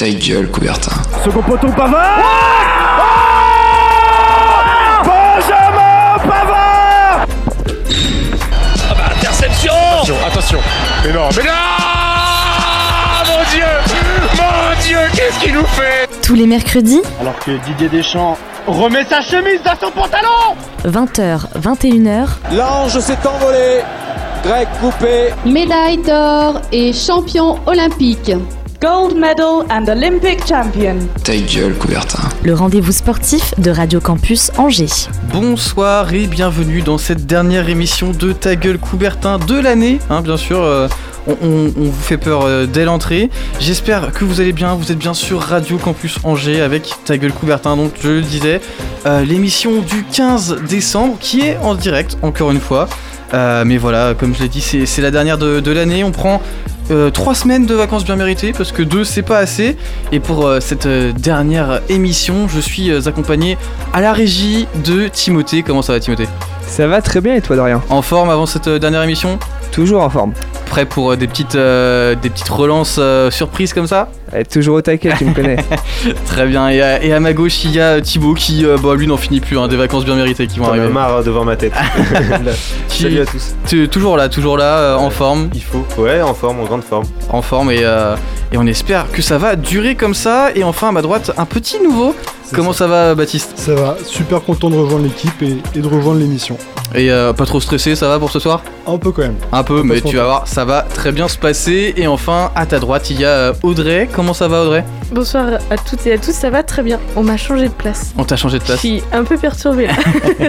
Ta gueule, Coubertin. Second poteau, Pavard Benjamin Pavard Ah bah, interception Attention, Mais non, mais non Mon Dieu Mon Dieu, qu'est-ce qu'il nous fait Tous les mercredis, Alors que Didier Deschamps remet sa chemise dans son pantalon 20h, 21h, L'ange s'est envolé. Grec coupé. médaille d'or et champion olympique. Gold medal and Olympic champion. Ta gueule, Coubertin. le rendez-vous sportif de Radio Campus Angers. Bonsoir et bienvenue dans cette dernière émission de Ta gueule Coubertin de l'année, hein, bien sûr. euh, on, on- on vous fait peur euh, dès l'entrée. J'espère que vous allez bien. Vous êtes bien sur Radio Campus Angers avec Ta gueule Coubertin. Donc, je le disais, euh, l'émission du 15 décembre qui est en direct, encore une fois. Euh, mais voilà, comme je l'ai dit, c'est c'est la dernière de, de l'année. On prend euh, trois semaines de vacances bien méritées parce que deux, c'est pas assez. Et pour euh, cette euh, dernière émission, je suis accompagné à la régie de Timothée. Comment ça va, Timothée? Ça va très bien et toi Dorian? En forme avant cette dernière émission? Toujours en forme. Prêt pour euh, des, petites, euh, des petites relances euh, surprises comme ça Elle est toujours au taquet, tu me connais. Très bien. Et à, et à ma gauche, il y a Thibaut qui, euh, bah, lui, n'en finit plus. hein, des vacances bien méritées qui vont J'en ai arriver. marre devant ma tête. Qui- Salut à tous. tu- toujours là, toujours là, euh, en forme. Il faut. Ouais, en forme, en grande forme. en forme et, euh, et on espère que ça va durer comme ça. Et enfin à ma droite, un petit nouveau. Comment ça. va Baptiste? Ça va, super content de rejoindre l'équipe et, et de rejoindre l'émission. Et euh, pas trop stressé, ça va pour ce soir Un peu quand même. Un peu, mais tu vas voir, ça va très bien se passer. Et enfin à ta droite, il y a euh, Audrey. Comment ça va Audrey? Bonsoir à toutes et à tous, ça va très bien. On m'a changé de place. On t'a changé de Je place. suis un peu perturbée là.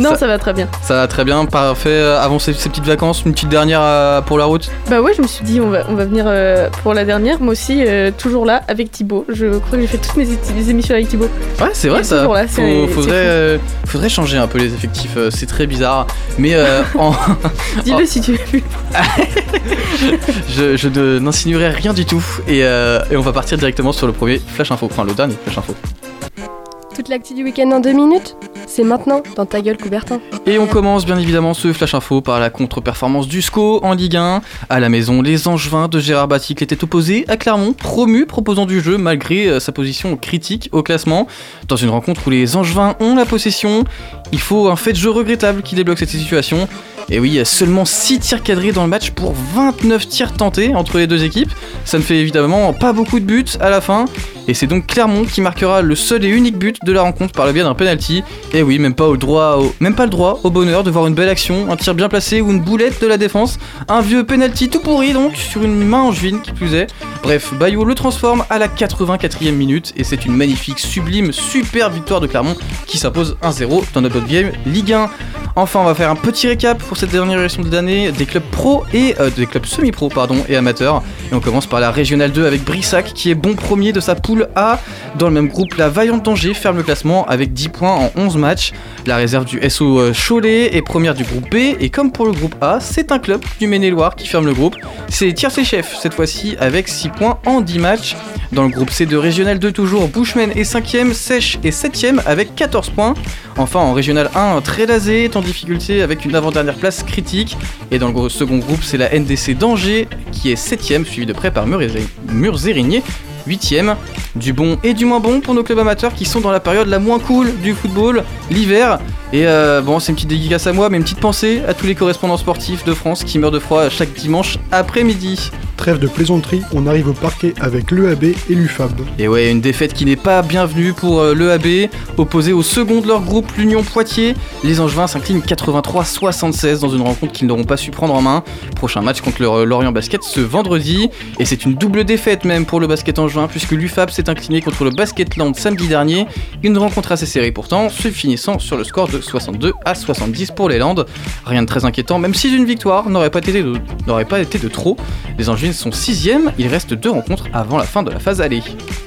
non, Ça- ça... va très bien. Ça va très bien, parfait. Euh, Avant ces, ces petites vacances, une petite dernière euh, pour la route. Bah ouais, je me suis dit, on va, on va venir euh, pour la dernière. Moi aussi, euh, toujours là avec Thibaut. Je crois que j'ai fait toutes mes, émissions avec Thibaut. Ouais, c'est vrai Et ça. là, Faut- c'est- faudrait, faudrait changer un peu les effectifs. C'est très bizarre. Mais en, Dis-le si tu veux plus. Je, je n'insinuerai rien du tout et, et on va partir directement sur le premier Flash Info, enfin le dernier Flash Info. Toute l'actu du week-end en deux minutes C'est maintenant dans ta gueule Coubertin. Et on commence bien évidemment ce Flash Info par la contre-performance du SCO en Ligue 1. À la maison, les Angevins de Gérard Batic étaient opposés à Clermont, promu proposant du jeu malgré euh, sa position critique au classement. Dans une rencontre où les Angevins ont la possession, il faut un fait de jeu regrettable qui débloque cette situation. Et oui, il y a seulement 6 tirs cadrés dans le match pour 29 tirs tentés entre les deux équipes. Ça ne fait évidemment pas beaucoup de buts à la fin. Et c'est donc Clermont qui marquera le seul et unique but de la rencontre par le biais d'un penalty. Et oui, même pas, au droit au- même pas le droit au bonheur de voir une belle action, un tir bien placé ou une boulette de la défense. Un vieux penalty tout pourri donc, sur une main angevine qui plus est. Bref, Bayo le transforme à la 84e minute et c'est une magnifique, sublime, super victoire de Clermont qui s'impose 1-0 dans notre game Ligue 1. Enfin, on va faire un petit récap cette dernière élection de l'année des clubs pro et euh, des clubs semi-pro pardon et amateurs. Et on commence par la régionale 2 avec Brissac qui est bon premier de sa poule A. Dans le même groupe, la Vaillante d'Angers ferme le classement avec 10 points en 11 matchs. La réserve du SO euh, Cholet est première du groupe B et comme pour le groupe A, c'est un club du Maine-et-Loire qui ferme le groupe. C'est Tiercé Chef cette fois-ci avec 6 points en 10 matchs. Dans le groupe C de Régional 2 toujours, Bushman est 5ème, Sèche est 7ème avec 14 points. Enfin en Régional 1, Trélazé est en difficulté avec une avant-dernière place critique. Et dans le second groupe, c'est la NDC d'Angers qui est 7ème, suivi de près par Murzé- Murzérigné. 8ème, du bon et du moins bon pour nos clubs amateurs qui sont dans la période la moins cool du football, l'hiver. Et euh, bon, c'est une petite dédicace à moi, mais une petite pensée à tous les correspondants sportifs de France qui meurent de froid chaque dimanche après-midi. Trêve de plaisanterie, on arrive au parquet avec l'EAB et l'UFAB. Et ouais, une défaite qui n'est pas bienvenue pour euh, l'EAB, opposé au second de leur groupe, l'Union Poitiers. Les Angevins s'inclinent 83-76 dans une rencontre qu'ils n'auront pas su prendre en main. Prochain match contre le Lorient Basket ce vendredi. Et c'est une double défaite même pour le basket angevin, puisque l'UFAB s'est incliné contre le Basketland samedi dernier. Une rencontre assez serrée pourtant, se finissant sur le score de 62 à 70 pour les Landes. Rien de très inquiétant, même si une victoire n'aurait pas été de, n'aurait pas été de trop. Les Angevines sont 6ème, il reste deux rencontres avant la fin de la phase aller.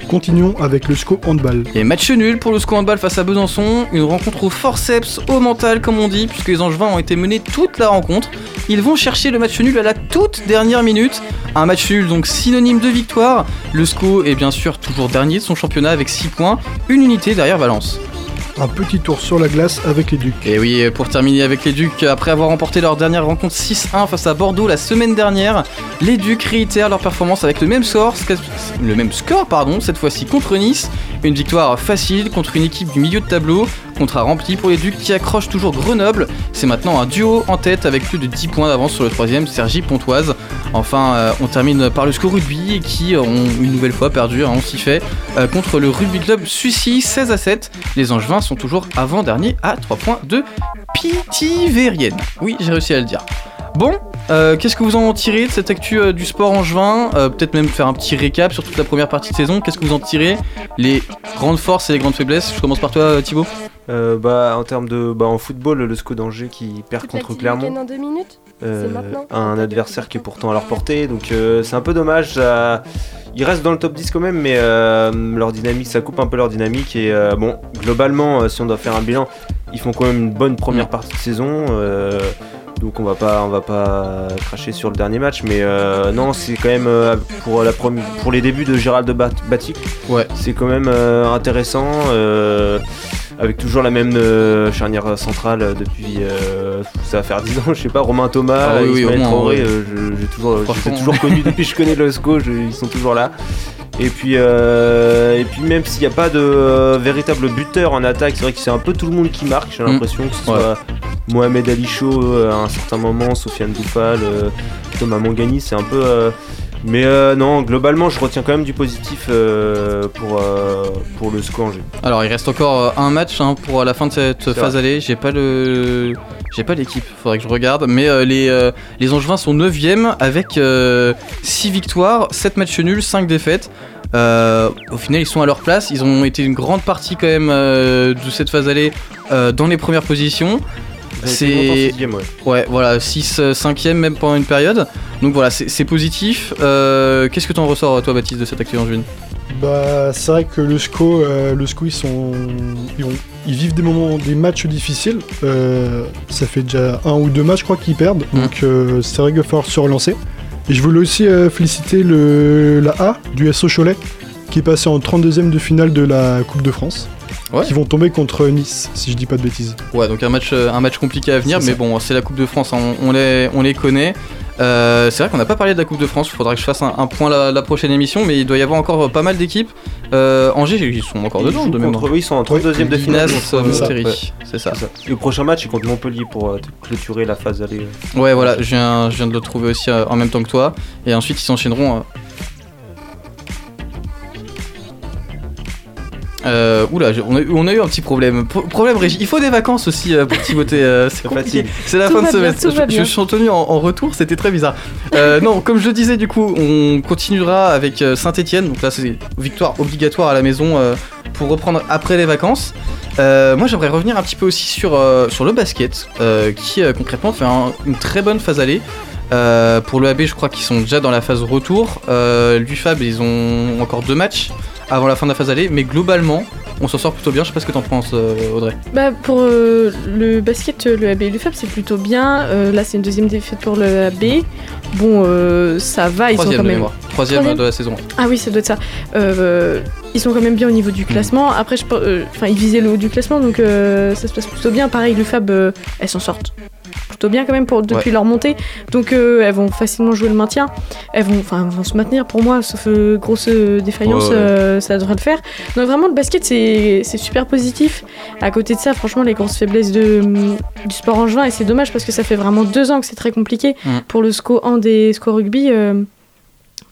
Continuons avec le SCO handball. Et match nul pour le SCO handball face à Besançon, une rencontre au forceps, au mental comme on dit, puisque les Angevins ont été menés toute la rencontre. Ils vont chercher le match nul à la toute dernière minute. Un match nul donc synonyme de victoire. Le SCO est bien sûr toujours dernier de son championnat avec 6 points, une unité derrière Valence. Un petit tour sur la glace avec les Ducs. Et oui, pour terminer avec les Ducs, après avoir remporté leur dernière rencontre 6-1 face à Bordeaux la semaine dernière, les Ducs réitèrent leur performance avec le même score, le même score cette fois-ci contre Nice. Une victoire facile contre une équipe du milieu de tableau, contrat rempli pour les Ducs qui accrochent toujours Grenoble. C'est maintenant un duo en tête avec plus de 10 points d'avance sur le troisième, Sergi Pontoise. Enfin, euh, on termine par le score rugby qui ont une nouvelle fois perdu, hein, on s'y fait, euh, contre le rugby club Sucy 16 à 7. Les Angevins sont toujours avant-dernier à 3 points de Pitivérienne. Oui, j'ai réussi à le dire. Bon, euh, qu'est-ce que vous en tirez de cette actu du sport en juin euh, Peut-être même faire un petit récap sur toute la première partie de saison. Qu'est-ce que vous en tirez? Les grandes forces et les grandes faiblesses. Je commence par toi, Thibaut. Bah, en termes de, bah, en football, le SCO d'Angers qui perd contre Clermont. en deux minutes un adversaire qui est pourtant à leur portée, donc c'est un peu dommage. Ils restent dans le top 10 quand même, mais leur dynamique, ça coupe un peu leur dynamique. Et bon, globalement, si on doit faire un bilan, ils font quand même une bonne première partie de saison. Donc on va pas on va pas cracher sur le dernier match, mais euh, non c'est quand même euh, pour la pour les débuts de Gérald Batic. Ouais. C'est quand même euh, intéressant avec toujours la même charnière centrale depuis ça va faire 10 ans, je sais pas Romain Thomas, ah, oui, Ismaël Traoré, j'ai toujours toujours connu depuis que je connais le SCO, ils sont toujours là. Et puis, et puis même s'il n'y a pas de véritable buteur en attaque, c'est vrai que c'est un peu tout le monde qui marque, j'ai mm. l'impression que ce soit Mohamed Ali Chaud euh, à un certain moment, Sofiane Doufal, euh, Thomas Mangani, c'est un peu. Euh, mais non, globalement, je retiens quand même du positif pour, pour le SCO Angers. Alors, il reste encore un match hein, pour la fin de cette phase allée. J'ai pas le. J'ai pas l'équipe, faudrait que je regarde. Mais les, les Angevins sont 9ème avec 6 victoires, 7 matchs nuls, 5 défaites. au final, ils sont à leur place. Ils ont été une grande partie quand même de cette phase allée dans les premières positions. C'est ouais. voilà 6 5 e même pendant une période. Donc voilà, c'est positif. Euh, qu'est-ce que tu en ressors toi Baptiste de cette activité en juin Bah c'est vrai que le SCO euh, le SCO ils sont ils, vivent des moments des matchs difficiles. Euh, ça fait déjà un ou deux matchs je crois qu'ils perdent. Mmh. Donc c'est vrai qu'il va falloir se relancer. Et je voulais aussi féliciter le la A du SO Cholet qui est passé en 32e de finale de la Coupe de France qui vont tomber contre Nice, si je dis pas de bêtises. Ouais, donc un match, euh, un match compliqué à venir, mais bon, c'est la Coupe de France, on, les, on les connaît. Euh, c'est vrai qu'on n'a pas parlé de la Coupe de France, il faudra que je fasse un, point la, prochaine émission, mais il doit y avoir encore pas mal d'équipes. Euh, Angers, ils sont encore dedans, de contre, Oui, ils sont en 32 e de finale. C'est ça. Le prochain match, ils contre Montpellier pour clôturer la phase aller. Ouais, voilà, je viens, je viens de le trouver aussi en même temps que toi. Et ensuite, ils s'enchaîneront Euh, oula, on a, on a, eu un petit problème. problème Régie. Il faut des vacances aussi euh, pour Timothée. Euh, c'est. C'est la fin de semaine. Je, suis tenu en, en retour, c'était très bizarre. Euh, non, comme je le disais, du coup, on continuera avec Saint-Etienne. Donc là, c'est victoire obligatoire à la maison pour reprendre après les vacances. moi, j'aimerais revenir un petit peu aussi sur, sur le basket, qui concrètement fait une très bonne phase aller. pour le AB, je crois qu'ils sont déjà dans la phase retour. L'UFAB, ils ont encore deux matchs avant la fin de la phase aller, mais globalement, on s'en sort plutôt bien. Je sais pas ce que t'en penses, euh, Audrey. Bah, pour euh, le basket, le AB et le FAB, c'est plutôt bien. Euh, là, c'est une deuxième défaite pour le AB. Bon, ça va, ils sont quand même. Troisième, de la saison. Ah oui, ça doit être ça. ils sont quand même bien au niveau du classement. Après, enfin, ils visaient le haut du classement, donc ça se passe plutôt bien. Pareil, le FAB, elles s'en sortent plutôt bien quand même pour, depuis leur montée. Donc euh, elles vont facilement jouer le maintien. Elles vont, enfin, vont se maintenir pour moi, sauf euh, grosse euh, défaillance, ça devrait le faire. Donc vraiment le basket c'est super positif. À côté de ça, franchement les grosses faiblesses de, du sport en juin et c'est dommage parce que ça fait vraiment deux ans que c'est très compliqué mm. pour le SCO en des SCO rugby.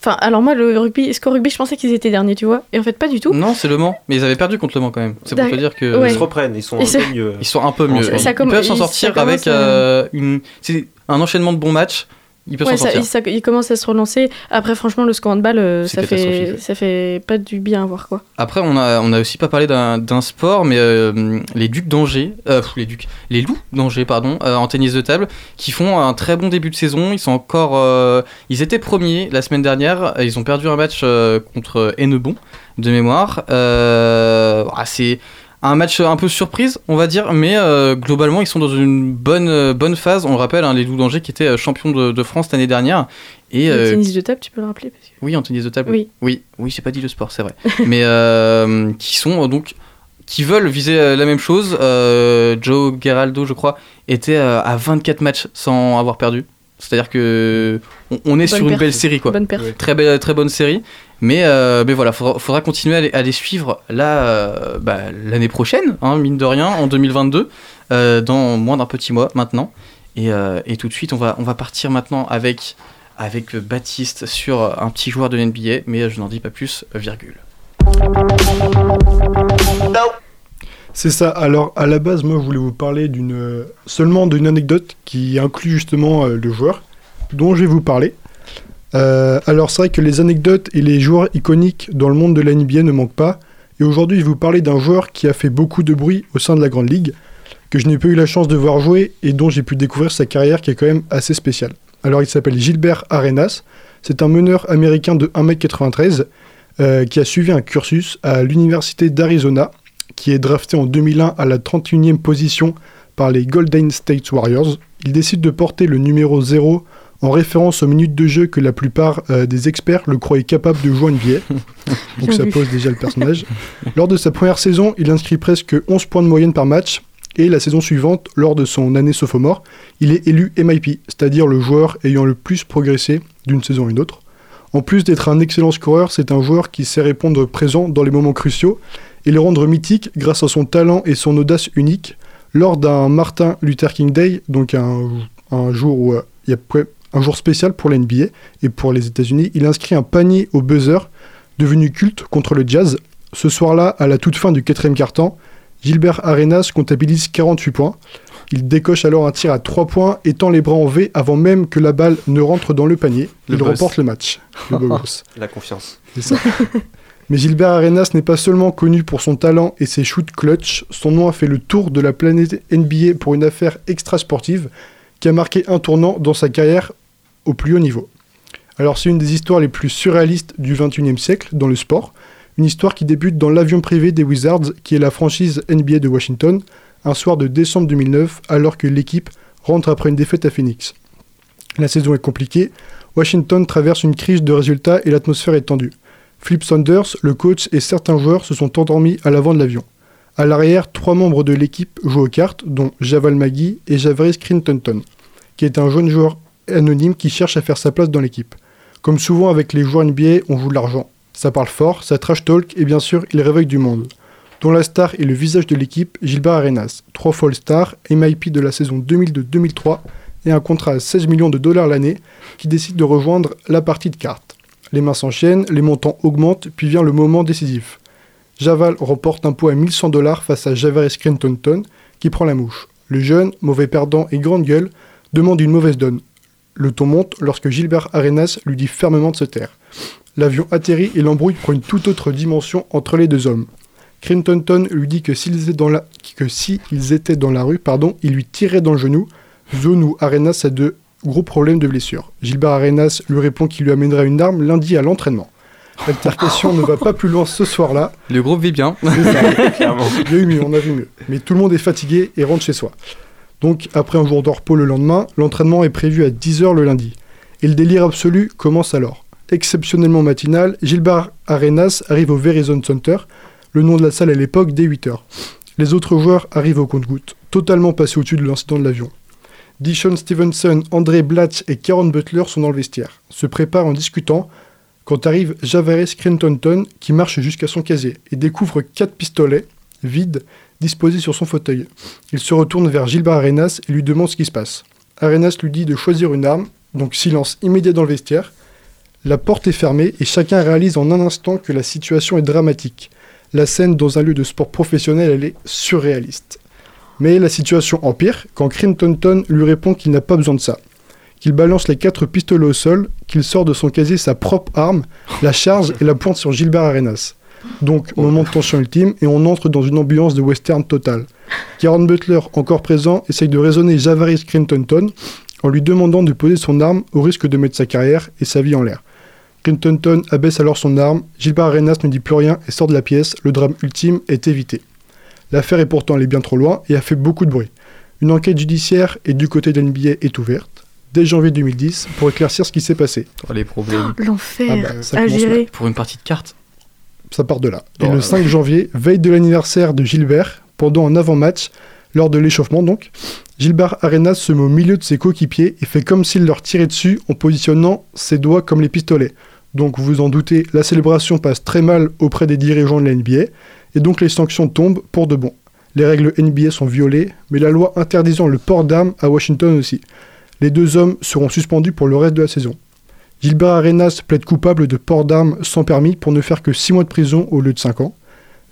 Enfin, alors moi, le rugby, score rugby, je pensais qu'ils étaient derniers, tu vois. Et en fait, pas du tout. Non, c'est le Mans. Mais ils avaient perdu contre le Mans quand même. C'est pour te dire que. Ils se reprennent, ils sont un peu mieux. Ils sont un peu mieux. Ils peuvent s'en sortir avec euh, une... un enchaînement de bons matchs il peut ça, il, commence à se relancer. Après, franchement, le scandale, euh, ça, fait, ça fait pas du bien à voir. Quoi. Après, on a, on a aussi pas parlé d'un sport, mais euh, les Ducs d'Angers, euh, les Ducs, les Loups d'Angers, pardon, en tennis de table, qui font un très bon début de saison. Ils sont encore. ils étaient premiers la semaine dernière. Ils ont perdu un match contre Hennebon, de mémoire. Ah, c'est un match un peu surprise, on va dire, mais euh, globalement, ils sont dans une bonne, euh, bonne phase. On le rappelle, hein, les Loups d'Angers qui étaient euh, champions de, France l'année dernière. Et, en tennis de table, tu peux le rappeler Oui, en tennis de table. Oui, oui, oui j'ai pas dit le sport, c'est vrai. mais qui sont donc qui veulent viser la même chose. Euh, Joe Geraldo, je crois, était à 24 matchs sans avoir perdu. C'est-à-dire que on, on est Bonne sur une perf. belle série, quoi. Bonne perf. Très belle, très bonne série. Mais, euh, mais voilà, faudra, faudra continuer à les, suivre euh, bah, l'année prochaine, hein, mine de rien, en 2022, euh, dans moins d'un petit mois maintenant. Et, euh, et tout de suite, on va, on va partir maintenant avec, avec Baptiste sur un petit joueur de l'NBA, mais je n'en dis pas plus, virgule. C'est ça. Alors, à la base, moi, je voulais vous parler d'une seulement d'une anecdote qui inclut justement le joueur dont je vais vous parler. Euh, alors, c'est vrai que les anecdotes et les joueurs iconiques dans le monde de la NBA ne manquent pas. Et aujourd'hui, je vais vous parler d'un joueur qui a fait beaucoup de bruit au sein de la Grande Ligue, que je n'ai pas eu la chance de voir jouer et dont j'ai pu découvrir sa carrière qui est quand même assez spéciale. Alors, il s'appelle Gilbert Arenas. C'est un meneur américain de 1m93 euh, qui a suivi un cursus à l'Université d'Arizona, qui est drafté en 2001 à la 31e position par les Golden State Warriors. Il décide de porter le numéro 0 en référence aux minutes de jeu que la plupart euh, des experts le croyaient capable de jouer en NBA. Donc ça pose déjà le personnage. Lors de sa première saison, il inscrit presque 11 points de moyenne par match. Et la saison suivante, lors de son année sophomore, il est élu MIP, c'est-à-dire le joueur ayant le plus progressé d'une saison à une autre. En plus d'être un excellent scoreur, c'est un joueur qui sait répondre présent dans les moments cruciaux et le rendre mythique grâce à son talent et son audace unique. Lors d'un Martin Luther King Day, donc un, un jour où euh, il y a pré- un jour spécial pour la NBA et pour les États-Unis, il inscrit un panier au buzzer devenu culte contre le Jazz. Ce soir-là, à la toute fin du quatrième quart-temps, Gilbert Arenas comptabilise 48 points. Il décoche alors un tir à 3 points, étend les bras en V avant même que la balle ne rentre dans le panier. Le il boss. remporte le match. Le. La confiance. C'est ça. Mais Gilbert Arenas n'est pas seulement connu pour son talent et ses shoots clutch, son nom a fait le tour de la planète NBA pour une affaire extra-sportive qui a marqué un tournant dans sa carrière au plus haut niveau. Alors c'est une des histoires les plus surréalistes du 21e siècle dans le sport, une histoire qui débute dans l'avion privé des Wizards, qui est la franchise NBA de Washington, un soir de décembre 2009, alors que l'équipe rentre après une défaite à Phoenix. La saison est compliquée, Washington traverse une crise de résultats et l'atmosphère est tendue. Flip Saunders, le coach et certains joueurs se sont endormis à l'avant de l'avion. À l'arrière, trois membres de l'équipe jouent aux cartes, dont Javal Magui et Javaris Crintonton, qui est un jeune joueur anonyme qui cherche à faire sa place dans l'équipe. Comme souvent avec les joueurs NBA, on joue de l'argent. Ça parle fort, ça trash talk et bien sûr, il réveille du monde. Dont la star est le visage de l'équipe, Gilbert Arenas, trois fois All-Star, MIP de la saison 2002-2003 et un contrat à 16 millions de dollars l'année qui décide de rejoindre la partie de cartes. Les mains s'enchaînent, les montants augmentent, puis vient le moment décisif. Javal remporte un pot à 1100 dollars face à Javaris Crintonton qui prend la mouche. Le jeune, mauvais perdant et grande gueule, demande une mauvaise donne. Le ton monte lorsque Gilbert Arenas lui dit fermement de se taire. L'avion atterrit et l'embrouille prend une toute autre dimension entre les deux hommes. Crintonton lui dit que s'ils étaient dans la, que si ils étaient dans la rue, pardon, il lui tirait dans le genou, zone où Arenas a de gros problèmes de blessure. Gilbert Arenas lui répond qu'il lui amènera une arme lundi à l'entraînement. L'altercation ne va pas plus loin ce soir-là. Le groupe vit bien. Ça. Il y a eu mieux, on a vu mieux. Mais tout le monde est fatigué et rentre chez soi. Donc, après un jour de repos le lendemain, l'entraînement est prévu à 10h le lundi. Et le délire absolu commence alors. Exceptionnellement matinal, Gilbert Arenas arrive au Verizon Center, le nom de la salle à l'époque, dès 8h. Les autres joueurs arrivent au compte-gouttes, totalement passés au-dessus de l'incident de l'avion. Dishon Stevenson, André Blatch et Karen Butler sont dans le vestiaire, se préparent en discutant, quand arrive Javaris Crintonton qui marche jusqu'à son casier et découvre quatre pistolets vides disposés sur son fauteuil. Il se retourne vers Gilbert Arenas et lui demande ce qui se passe. Arenas lui dit de choisir une arme, donc silence immédiat dans le vestiaire. La porte est fermée et chacun réalise en un instant que la situation est dramatique. La scène dans un lieu de sport professionnel, elle est surréaliste. Mais la situation empire quand Crintonton lui répond qu'il n'a pas besoin de ça. Qu'il balance les quatre pistolets au sol, qu'il sort de son casier sa propre arme, la charge et la pointe sur Gilbert Arenas. Donc, moment de tension ultime, et on entre dans une ambiance de western totale. Karen Butler, encore présent, essaye de raisonner Javaris Crintonton en lui demandant de poser son arme au risque de mettre sa carrière et sa vie en l'air. Crintonton abaisse alors son arme, Gilbert Arenas ne dit plus rien et sort de la pièce, le drame ultime est évité. L'affaire est pourtant allée bien trop loin et a fait beaucoup de bruit. Une enquête judiciaire et du côté de l'NBA est ouverte dès janvier 2010 pour éclaircir ce qui s'est passé. Oh, les problèmes. L'enfer Ah bah, ça à commence gérer. Pour une partie de cartes. ça part de là. Et Oh le là 5 janvier, veille de l'anniversaire de Gilbert, pendant un avant-match, lors de l'échauffement donc, Gilbert Arenas se met au milieu de ses coéquipiers et fait comme s'il leur tirait dessus en positionnant ses doigts comme les pistolets. Donc vous vous en doutez, la célébration passe très mal auprès des dirigeants de la NBA et donc les sanctions tombent pour de bon. Les règles NBA sont violées, mais la loi interdisant le port d'armes à Washington aussi. Les deux hommes seront suspendus pour le reste de la saison. Gilbert Arenas plaide coupable de port d'armes sans permis pour ne faire que 6 mois de prison au lieu de 5 ans.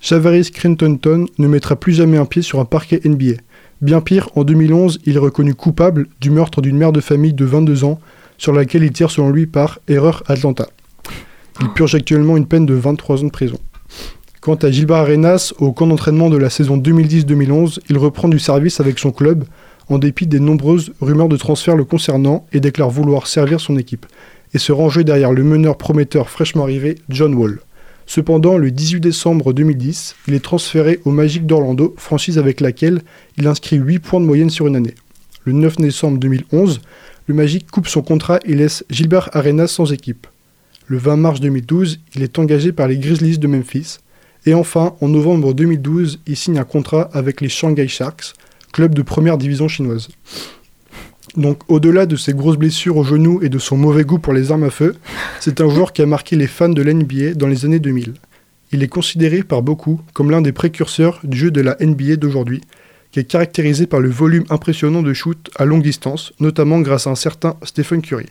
Javaris Crintonton ne mettra plus jamais un pied sur un parquet NBA. Bien pire, en 2011, il est reconnu coupable du meurtre d'une mère de famille de 22 ans sur laquelle il tire selon lui par erreur Atlanta. Il purge actuellement une peine de 23 ans de prison. Quant à Gilbert Arenas, au camp d'entraînement de la saison 2010-2011, il reprend du service avec son club en dépit des nombreuses rumeurs de transfert le concernant et déclare vouloir servir son équipe et se ranger derrière le meneur prometteur fraîchement arrivé John Wall. Cependant, le 18 décembre 2010, il est transféré au Magic d'Orlando, franchise avec laquelle il inscrit 8 points de moyenne sur une année. Le 9 décembre 2011, le Magic coupe son contrat et laisse Gilbert Arenas sans équipe. Le 20 mars 2012, il est engagé par les Grizzlies de Memphis. Et enfin, en novembre 2012, il signe un contrat avec les Shanghai Sharks, de première division chinoise. Donc au-delà de ses grosses blessures au genou et de son mauvais goût pour les armes à feu, c'est un joueur qui a marqué les fans de l'NBA dans les années 2000. Il est considéré par beaucoup comme l'un des précurseurs du jeu de la NBA d'aujourd'hui, qui est caractérisé par le volume impressionnant de shoot à longue distance, notamment grâce à un certain Stephen Curry.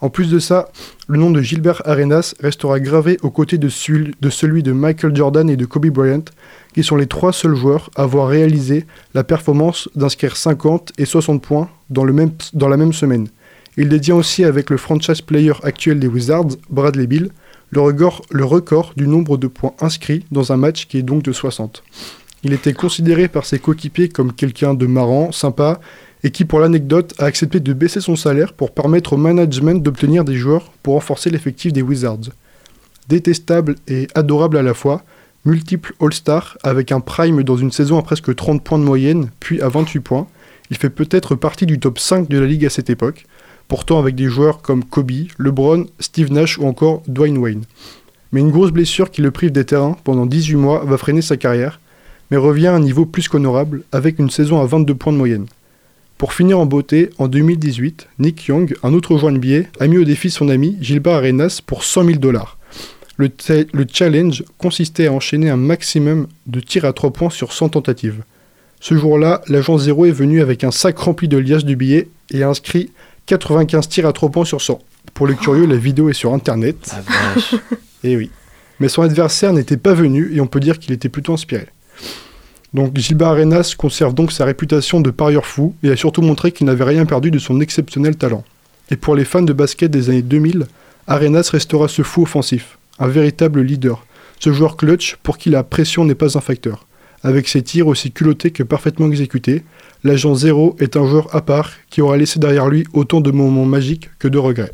En plus de ça, le nom de Gilbert Arenas restera gravé aux côtés de celui de Michael Jordan et de Kobe Bryant, qui sont les trois seuls joueurs à avoir réalisé la performance d'inscrire 50 et 60 points dans, le même, la même semaine. Il détient aussi avec le franchise player actuel des Wizards, Bradley Bill, le record, le record du nombre de points inscrits dans un match qui est donc de 60. Il était considéré par ses coéquipiers comme quelqu'un de marrant, sympa, et qui, pour l'anecdote, a accepté de baisser son salaire pour permettre au management d'obtenir des joueurs pour renforcer l'effectif des Wizards. Détestable et adorable à la fois, multiple All-Star avec un prime dans une saison à presque 30 points de moyenne, puis à 28 points, il fait peut-être partie du top 5 de la ligue à cette époque, pourtant avec des joueurs comme Kobe, LeBron, Steve Nash ou encore Dwayne Wayne. Mais une grosse blessure qui le prive des terrains pendant 18 mois va freiner sa carrière, mais revient à un niveau plus qu'honorable avec une saison à 22 points de moyenne. Pour finir en beauté, en 2018, Nick Young, un autre joueur NBA, a mis au défi son ami Gilbert Arenas pour 100 000 dollars. Le, le challenge consistait à enchaîner un maximum de tirs à 3 points sur 100 tentatives. Ce jour-là, l'agent zéro est venu avec un sac rempli de liasses de billets et a inscrit 95 tirs à 3 points sur 100. Pour les curieux, la vidéo est sur internet. et oui. Mais son adversaire n'était pas venu et on peut dire qu'il était plutôt inspiré. Donc Gilbert Arenas conserve donc sa réputation de parieur fou et a surtout montré qu'il n'avait rien perdu de son exceptionnel talent. Et pour les fans de basket des années 2000, Arenas restera ce fou offensif, un véritable leader, ce joueur clutch pour qui la pression n'est pas un facteur. Avec ses tirs aussi culottés que parfaitement exécutés, l'agent zéro est un joueur à part qui aura laissé derrière lui autant de moments magiques que de regrets.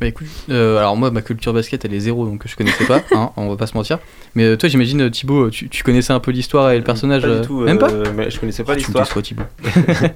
Bah écoute, euh, alors moi ma culture basket elle est zéro donc je connaissais pas, hein, on va pas se mentir. Mais euh, toi j'imagine euh, Thibaut, tu, tu, connaissais un peu l'histoire et le personnage Pas du tout, Même pas mais Je connaissais pas Ah, tu me l'histoire. déçois, Thibaut.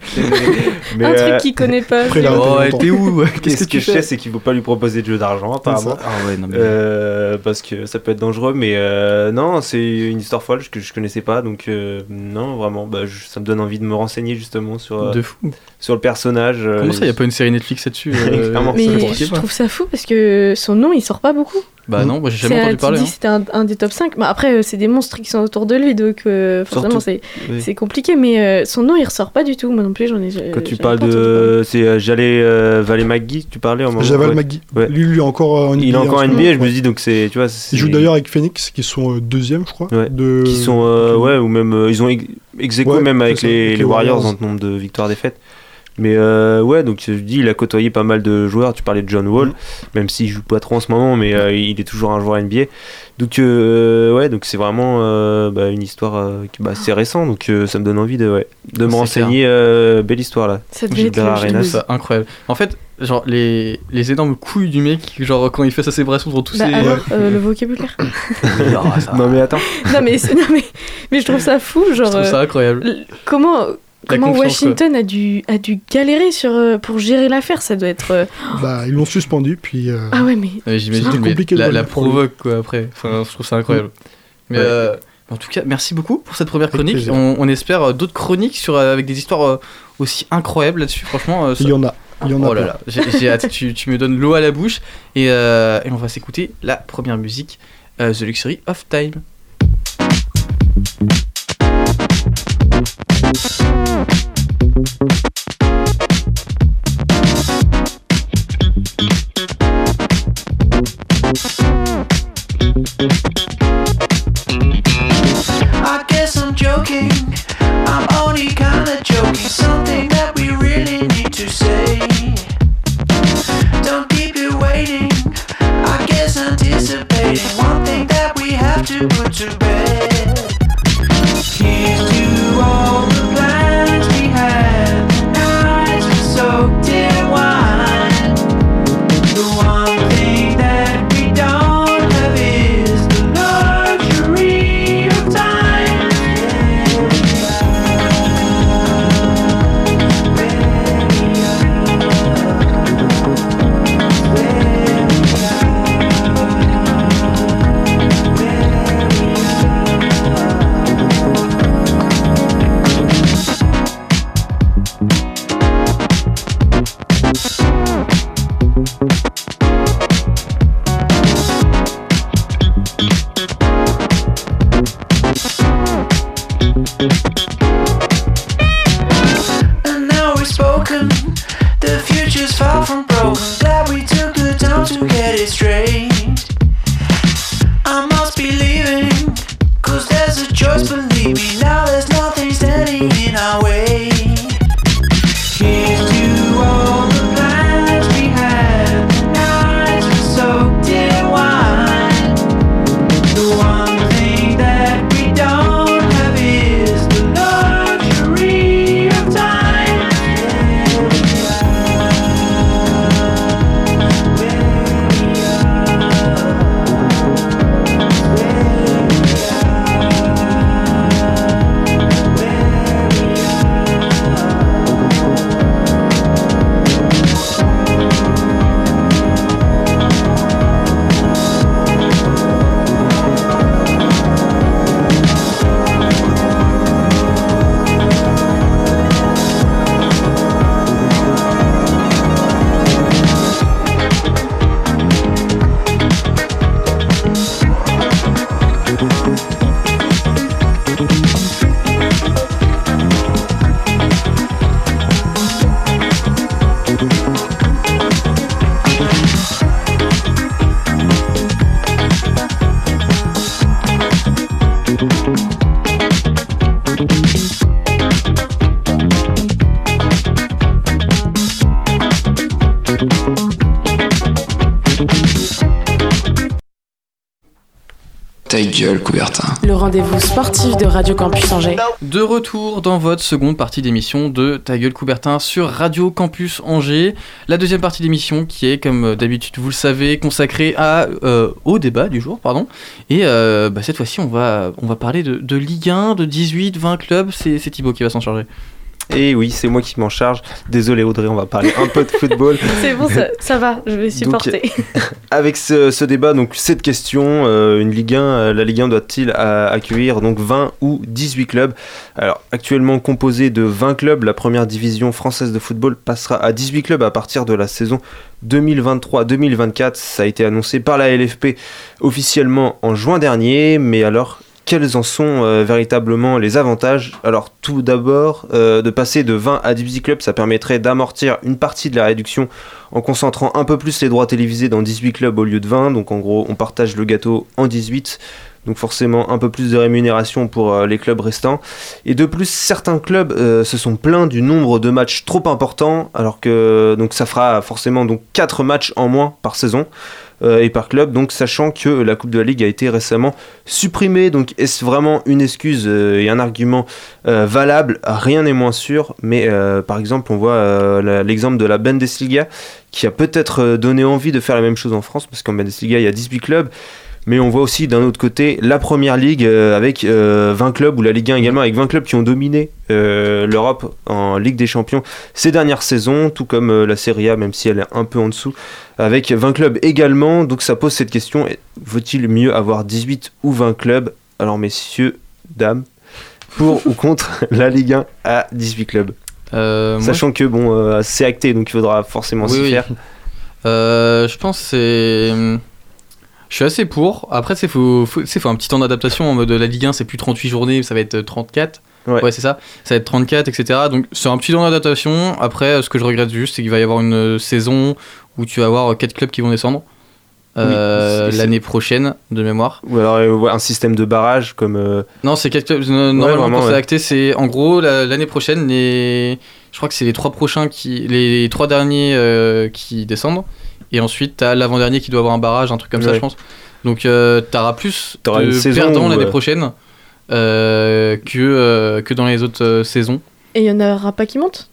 Mais, un euh, truc qu'il connaît pas. Après, là, Oh, t'es où Qu'est-ce que, que tu je sais, c'est qu'il faut pas lui proposer de jeu d'argent, apparemment. Ah ouais, non mais. Euh, parce que ça peut être dangereux, mais euh, non, c'est une histoire folle que je connaissais pas, donc euh, non, vraiment, bah, je- ça me donne envie de me renseigner justement sur, euh, De fou. sur le personnage. euh, Comment ça, y a pas une série Netflix là-dessus euh, je trouve ça fou parce que son nom il sort pas beaucoup. Bah non, moi j'ai jamais entendu parler. hein. que c'était un, un des top 5. Bah, après, euh, c'est des monstres qui sont autour de lui, donc euh, forcément c'est oui. c'est compliqué. Mais euh, son nom il ressort pas du tout. Moi non plus, j'en ai. Quand tu parles de. C'est euh, Jalé euh, Valé McGee, tu parlais en Javal ouais. McGee. Ouais. Lui, lui, est encore en Il est encore en NBA, moment. je me dis, donc c'est. Tu vois, Il joue d'ailleurs avec Phoenix, qui sont euh, deuxième, je crois. Ouais. De... Qui sont. euh, ouais, ou même. euh, ils ont ex ex même avec les, les Warriors. en nombre de victoires-défaites. Mais euh, ouais, donc je dis, il a côtoyé pas mal de joueurs. Tu parlais de John Wall, Mhm. même s'il joue pas trop en ce moment, mais euh, il est toujours un joueur NBA. Donc euh, ouais, donc c'est vraiment euh, bah, une histoire euh, qui bah, assez récente, donc euh, ça me donne envie de, ouais, de me C'est renseigner. euh, belle histoire là. Je trouve ça incroyable. En fait, genre les, les énormes couilles du mec, genre quand il fait sa célébration devant tous Bah, ses. alors, euh, le vocabulaire. Ça- Non mais attends, non mais, c'est- non mais mais je trouve ça fou, je genre trouve euh, ça incroyable. comment comment Washington a dû, a dû galérer sur, euh, pour gérer l'affaire. Ça doit être. euh, Bah, ils l'ont suspendu, puis. euh, Ah ouais, mais. Ouais, J'imagine, compliqué de la, provoque quoi après. Enfin, je trouve ça incroyable. Mais Ouais. euh, en tout cas, merci beaucoup pour cette première chronique. On, on espère euh, d'autres chroniques sur, euh, avec des histoires euh, aussi incroyables là-dessus. Franchement, euh, ça- Il y en a. Il y en a oh là là, j'ai hâte. tu, tu me donnes l'eau à la bouche et, euh, et on va s'écouter la première musique, euh, The Luxury of Time. Gueule, Coubertin. Le rendez-vous sportif de Radio Campus Angers. De retour dans votre seconde partie d'émission de Ta gueule Coubertin sur Radio Campus Angers. La deuxième partie d'émission qui est, comme d'habitude, vous le savez, consacrée à, euh, au débat du jour. pardon. Et euh, bah, cette fois-ci, on va, on va parler de, de Ligue 1, de 18, 20 clubs. C'est c'est Thibaut qui va s'en charger. Et oui, c'est moi qui m'en charge. Désolé Audrey, on va parler un peu de football. C'est bon, ça, ça va, je vais supporter. Avec ce, ce débat, donc cette question, euh, une Ligue 1, euh, la Ligue 1 doit-il euh, accueillir donc 20 ou 18 clubs? Alors actuellement composée de 20 clubs, la première division française de football passera à 18 clubs à partir de la saison 2023-2024. Ça a été annoncé par la LFP officiellement en juin dernier, mais alors quels en sont euh, véritablement les avantages? Alors tout d'abord, euh, de passer de 20 à 18 clubs, ça permettrait d'amortir une partie de la réduction en concentrant un peu plus les droits télévisés dans 18 clubs au lieu de 20. Donc en gros, on partage le gâteau en 18. Donc forcément un peu plus de rémunération pour euh, les clubs restants. Et de plus, certains clubs se sont plaints du nombre de matchs trop important, alors que ça fera forcément donc 4 matchs en moins par saison et par club. Donc sachant que la Coupe de la Ligue a été récemment supprimée, donc est-ce vraiment une excuse euh, et un argument euh, valable? Rien n'est moins sûr. Mais euh, par exemple, on voit euh, l'exemple de la Bundesliga qui a peut-être euh, donné envie de faire la même chose en France, parce qu'en Bundesliga il y a 18 clubs. Mais on voit aussi d'un autre côté la première ligue euh, avec euh, 20 clubs, ou la Ligue 1 également avec 20 clubs qui ont dominé euh, l'Europe en Ligue des Champions ces dernières saisons, tout comme euh, la Serie A, même si elle est un peu en dessous, avec 20 clubs également. Donc ça pose cette question vaut-il mieux avoir 18 ou 20 clubs? Alors, messieurs, dames, pour ou contre la Ligue 1 à 18 clubs? Euh, moi, Sachant que bon, euh, c'est acté, donc il faudra forcément Oui, s'y oui. faire. Euh, je pense que c'est. Je suis assez pour. Après, c'est faut, faut, un petit temps d'adaptation en mode la Ligue 1, c'est plus 38 journées, ça va être 34. Ouais, c'est ça. Ça va être 34, etc. Donc, c'est un petit temps d'adaptation. Après, ce que je regrette juste, c'est qu'il va y avoir une euh, saison où tu vas avoir 4 clubs qui vont descendre. euh, l'année prochaine, de mémoire. Ou alors euh, ouais, un système de barrage comme. euh, Non, c'est euh, Normalement, quand c'est ouais. acté, c'est en gros la- l'année prochaine. Les, je crois que c'est les trois prochains qui, les trois derniers euh, qui descendent, et ensuite t'as l'avant-dernier qui doit avoir un barrage, un truc comme ça, je pense. Donc euh, t'auras plus de une saison perdants l'année prochaine euh, que euh, que dans les autres euh, saisons. Et il y en aura pas qui montent?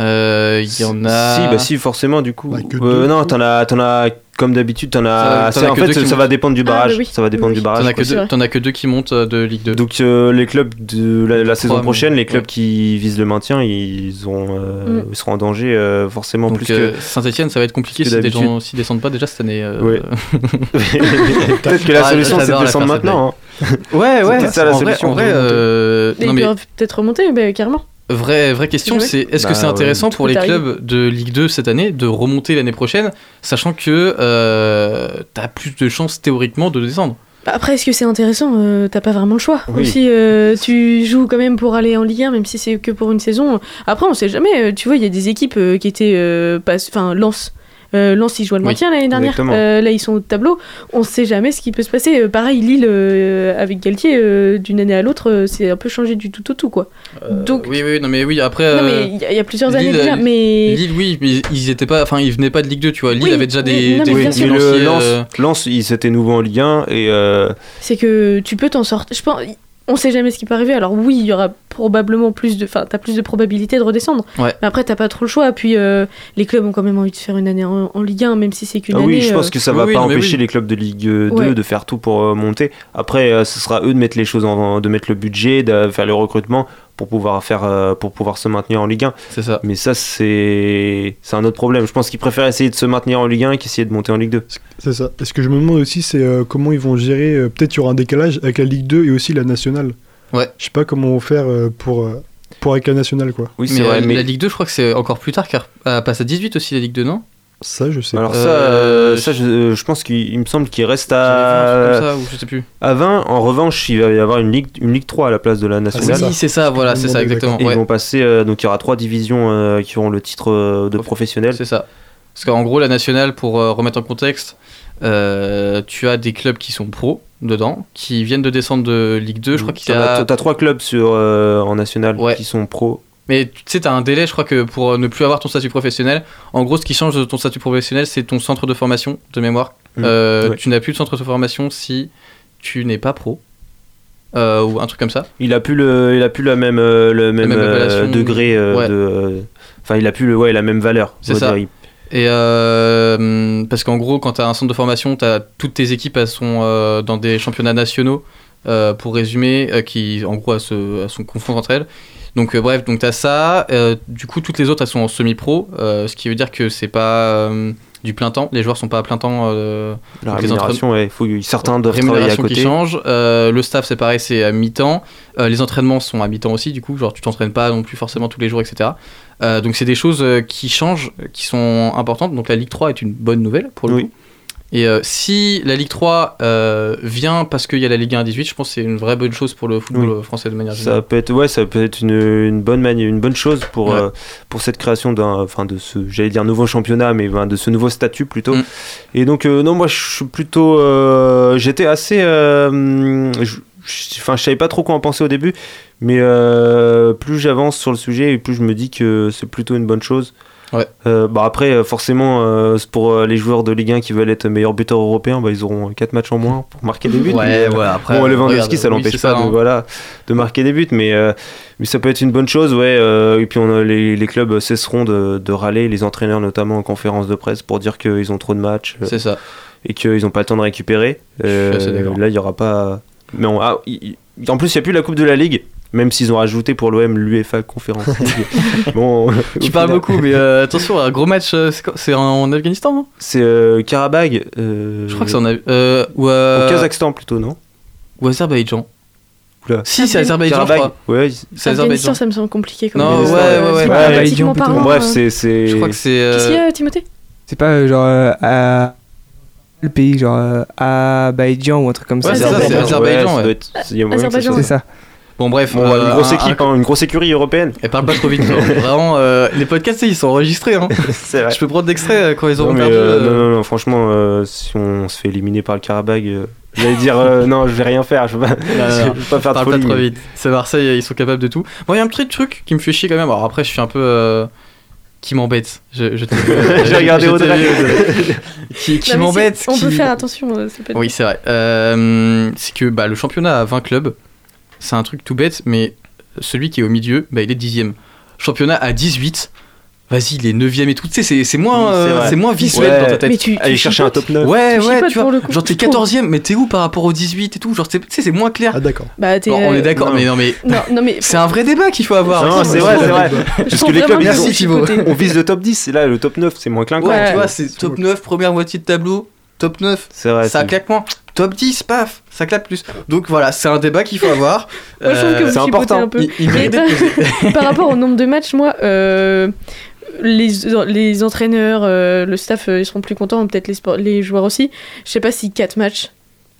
Euh, Il y en a. Si, bah si, forcément, du coup. Euh, deux, non, t'en as, t'en as, comme d'habitude, t'en Ça- as. t'en c'est- as en que fait, deux qui ça va dépendre du Ah, barrage. bah oui. Ça va dépendre Oui, du barrage. T'en as que c'est deux. vrai. T'en as que deux qui montent euh, de Ligue 2. Donc euh, les clubs de la, la saison prochaine, les clubs ouais. qui visent le maintien, ils, ont, euh, Mm. ils seront en danger euh, forcément Donc plus euh, Saint-Etienne, ça va être compliqué que si des gens s'ils descendent pas déjà cette année. euh, Ouais. que. Peut-être que la Ah, solution c'est de descendre maintenant. hein. Ouais, ouais. peut-être ça, la en vrai, solution. en vrai, Mais non, Ils mais peuvent peut-être remonter, mais carrément. Vraie, vraie question, c'est est-ce Bah que c'est ouais, intéressant pour les clubs de Ligue 2 cette année de remonter l'année prochaine, sachant que euh, t'as plus de chances théoriquement de descendre? Bah, Après, est-ce que c'est intéressant? Euh, T'as pas vraiment le choix. Oui. Aussi, euh, tu joues quand même pour aller en Ligue 1, même si c'est que pour une saison. Après, on sait jamais. euh, Tu vois, il y a des équipes euh, qui étaient. euh, pas- Enfin, Lens. Euh, Lens, ils jouaient le Oui, maintien l'année dernière. Euh, là, ils sont au tableau. On sait jamais ce qui peut se passer. Euh, pareil, Lille, euh, avec Galtier, euh, d'une année à l'autre, euh, c'est un peu changé du tout au tout, quoi. Donc, Oui, oui, non mais oui, après. non, euh, mais il y, a- il y a plusieurs années Lille, déjà. Mais. Lille, oui, mais ils étaient pas, enfin, ils venaient pas de Ligue 2, tu vois. Lille Oui, avait déjà des, non, des mais Oui, mais le Lens, euh, Lens, ils étaient nouveaux en Ligue 1 et euh, c'est que tu peux t'en sortir. Je pense, on sait jamais ce qui peut arriver. Alors oui, il y aura probablement plus de, enfin, t'as plus de probabilité de redescendre. Ouais. Mais après, t'as pas trop le choix. Puis euh, les clubs ont quand même envie de faire une année en, en Ligue 1, même si c'est qu'une Ah année. oui, je pense euh, que ça va oui, pas empêcher oui. les clubs de Ligue 2 Ouais. de faire tout pour euh, monter. Après, euh, ce sera eux de mettre les choses en, de mettre le budget, de faire le recrutement pour pouvoir faire, euh, pour pouvoir se maintenir en Ligue 1. c'est ça. Mais ça, c'est c'est un autre problème. Je pense qu'ils préfèrent essayer de se maintenir en Ligue 1 qu'essayer de monter en Ligue 2. C'est ça. Et ce que je me demande aussi, c'est euh, comment ils vont gérer. euh, Peut-être il y aura un décalage avec la Ligue 2 et aussi la nationale. Ouais. Je sais pas comment on va faire euh, pour, euh, pour avec la nationale, quoi. Oui, mais c'est vrai. euh, Mais la Ligue 2, je crois que c'est encore plus tard, car elle passe à 18 aussi la Ligue 2, non? Ça, je sais alors pas. ça, Euh, euh, ça, je, je pense qu'il il me semble qu'il reste à, comme ça, ou je sais plus. à 20. En revanche, il va y avoir une Ligue, une Ligue 3 à la place de la nationale. c'est ça. Oui, c'est ça, voilà, c'est ça, exactement. Et ouais. ils vont passer, euh, donc il y aura trois divisions euh, qui auront le titre euh, de professionnel. C'est ça. Parce qu'en gros, la nationale, pour euh, remettre en contexte, euh, tu as des clubs qui sont pros dedans, qui viennent de descendre de Ligue 2. Je crois qu'il y T'en as- a. T'as trois clubs sur, euh, en national Ouais. qui sont pros. Mais tu sais, t'as un délai, je crois que pour euh, ne plus avoir ton statut professionnel, en gros, ce qui change de ton statut professionnel, c'est ton centre de formation de mémoire. Mm. Euh, Ouais. Tu n'as plus de centre de formation si tu n'es pas pro. Euh, ou un truc comme ça. Il a plus le, il a plus la même, le même, degré Ouais. de, enfin il a plus le, ouais, la même valeur. C'est ça. dire. Et euh, parce qu'en gros, quand tu as un centre de formation, as toutes tes équipes elles sont euh, dans des championnats nationaux, euh, pour résumer, qui en gros elles se, elles sont confondent entre elles. Donc bref, donc tu as ça. du coup, toutes les autres elles sont en semi-pro, ce qui veut dire que c'est pas du plein temps. Les joueurs sont pas à plein temps. La rémunération, ouais, faut, certains doivent travailler à rémunération côté. qui change. Le staff, c'est pareil, c'est à mi-temps. Les entraînements sont à mi-temps aussi, du coup, genre tu t'entraînes pas non plus forcément tous les jours, etc. Euh, donc c'est des choses euh, qui changent, qui sont importantes. Donc la Ligue 3 est une bonne nouvelle pour le Oui. coup. Et euh, si la Ligue 3 euh, vient parce qu'il y a la Ligue 1 à 18, je pense que c'est une vraie bonne chose pour le football Oui. français de manière Ça générale. peut être, ouais, ça peut être une, une bonne mani- une bonne chose pour, Ouais. euh, pour cette création d'un, enfin de ce, j'allais dire nouveau championnat, mais ben, de ce nouveau statut plutôt. Mm. Et donc non, moi je suis plutôt, j'étais assez, je, je- enfin je savais pas trop quoi en penser au début, mais euh, plus j'avance sur le sujet et plus je me dis que c'est plutôt une bonne chose. Ouais. Euh, bah après, euh, forcément, euh, pour les joueurs de Ligue 1 qui veulent être meilleurs buteurs européens, bah, ils auront 4 matchs en moins pour marquer des buts. mais, euh, après. bon, Lewandowski, ça l'empêche pas ça, de, hein. voilà, de marquer des buts, mais, euh, mais ça peut être une bonne chose, ouais. et puis on a, les, les clubs cesseront de, de râler, les entraîneurs notamment en conférence de presse, pour dire qu'ils ont trop de matchs. C'est ça. et qu'ils n'ont pas le temps de récupérer, là il y aura pas. Mais on- ah, en plus, il n'y a plus la Coupe de la Ligue, même s'ils ont rajouté pour l'OM l'UEFA Conference League. bon, Tu parles final, beaucoup, mais euh, attention, un gros match, euh, c'est en Afghanistan, non? C'est euh, Karabagh. euh, Je crois que c'est en euh, ou, euh, Au Kazakhstan plutôt, non? ou Azerbaïdjan. Oula. Si, c'est Azerbaïdjan, je crois. ouais. C'est Azerbaïdjan. ça me semble compliqué. Comme Non, ouais, ouais, ouais. Ouais, Azerbaïdjan, Bon, an, bref, euh. c'est. c'est- Je crois que c'est. euh, Qu'est-ce qu'il y a, Timothée? C'est pas euh, genre euh, à le pays, genre euh, Abidjan ou un truc comme ça. Ouais, c'est ça, c'est Azerbaïdjan, ouais. C'est ça. Bon, bref. Bon, euh, une grosse un- équipe, un- hein, une grosse écurie européenne. Et parle pas trop vite, toi. Vraiment, euh, les podcasts, ils sont enregistrés. Hein. C'est vrai. Je peux prendre d'extraits euh, quand ils Non, auront mais, perdu. euh, euh, non, non, non, franchement, euh, si on se fait éliminer par le Karabagh, euh, j'allais dire euh, non, je vais rien faire, je vais pas, non, je vais pas faire de Parle pas trop mais- vite. C'est Marseille, ils sont capables de tout. Bon, il y a un petit truc qui me fait chier quand même. Alors après, je suis un peu. euh, qui m'embête. Je, je J'ai regardé Audrey. qui qui Non, m'embête. On qui- peut faire attention, c'est pas Oui, c'est vrai. Euh, c'est que bah, le championnat a 20 clubs. C'est un truc tout bête, mais celui qui est au milieu, bah, il est dixième. Championnat à 18. Vas-y, il est 9ème et tout. Tu sais, c'est- c'est moins, Oui, c'est euh, vrai. c'est moins visuel Ouais. dans ta tête. Mais tu, tu Aller chercher un top 9. Ouais, Tu ouais, tu vois. coup, Genre, t'es je trouve. 14ème, mais t'es où par rapport au 18 et tout? Genre, c'est- tu sais, c'est moins clair. Ah d'accord. Bah, t'es, Bon, on euh, est d'accord, non. mais non, mais Non, non, mais. c'est un vrai débat qu'il faut avoir. Non, c'est vrai, c'est vrai. Parce que les clubs, on vise le top 10, et là, le top 9, c'est moins clinquant. Ouais, Ouais. tu vois, c'est top 9, première moitié de tableau, top 9. C'est vrai. ça c'est- claque moins. Top 10, paf, ça claque plus. Donc voilà, c'est un débat qu'il faut avoir. Moi, je trouve que Euh, vous c'est important. un peu. il, il par, par rapport au nombre de matchs, moi, euh, les, les entraîneurs, euh, le staff, euh, ils seront plus contents, peut-être les, sport- les joueurs aussi. Je sais pas si 4 matchs,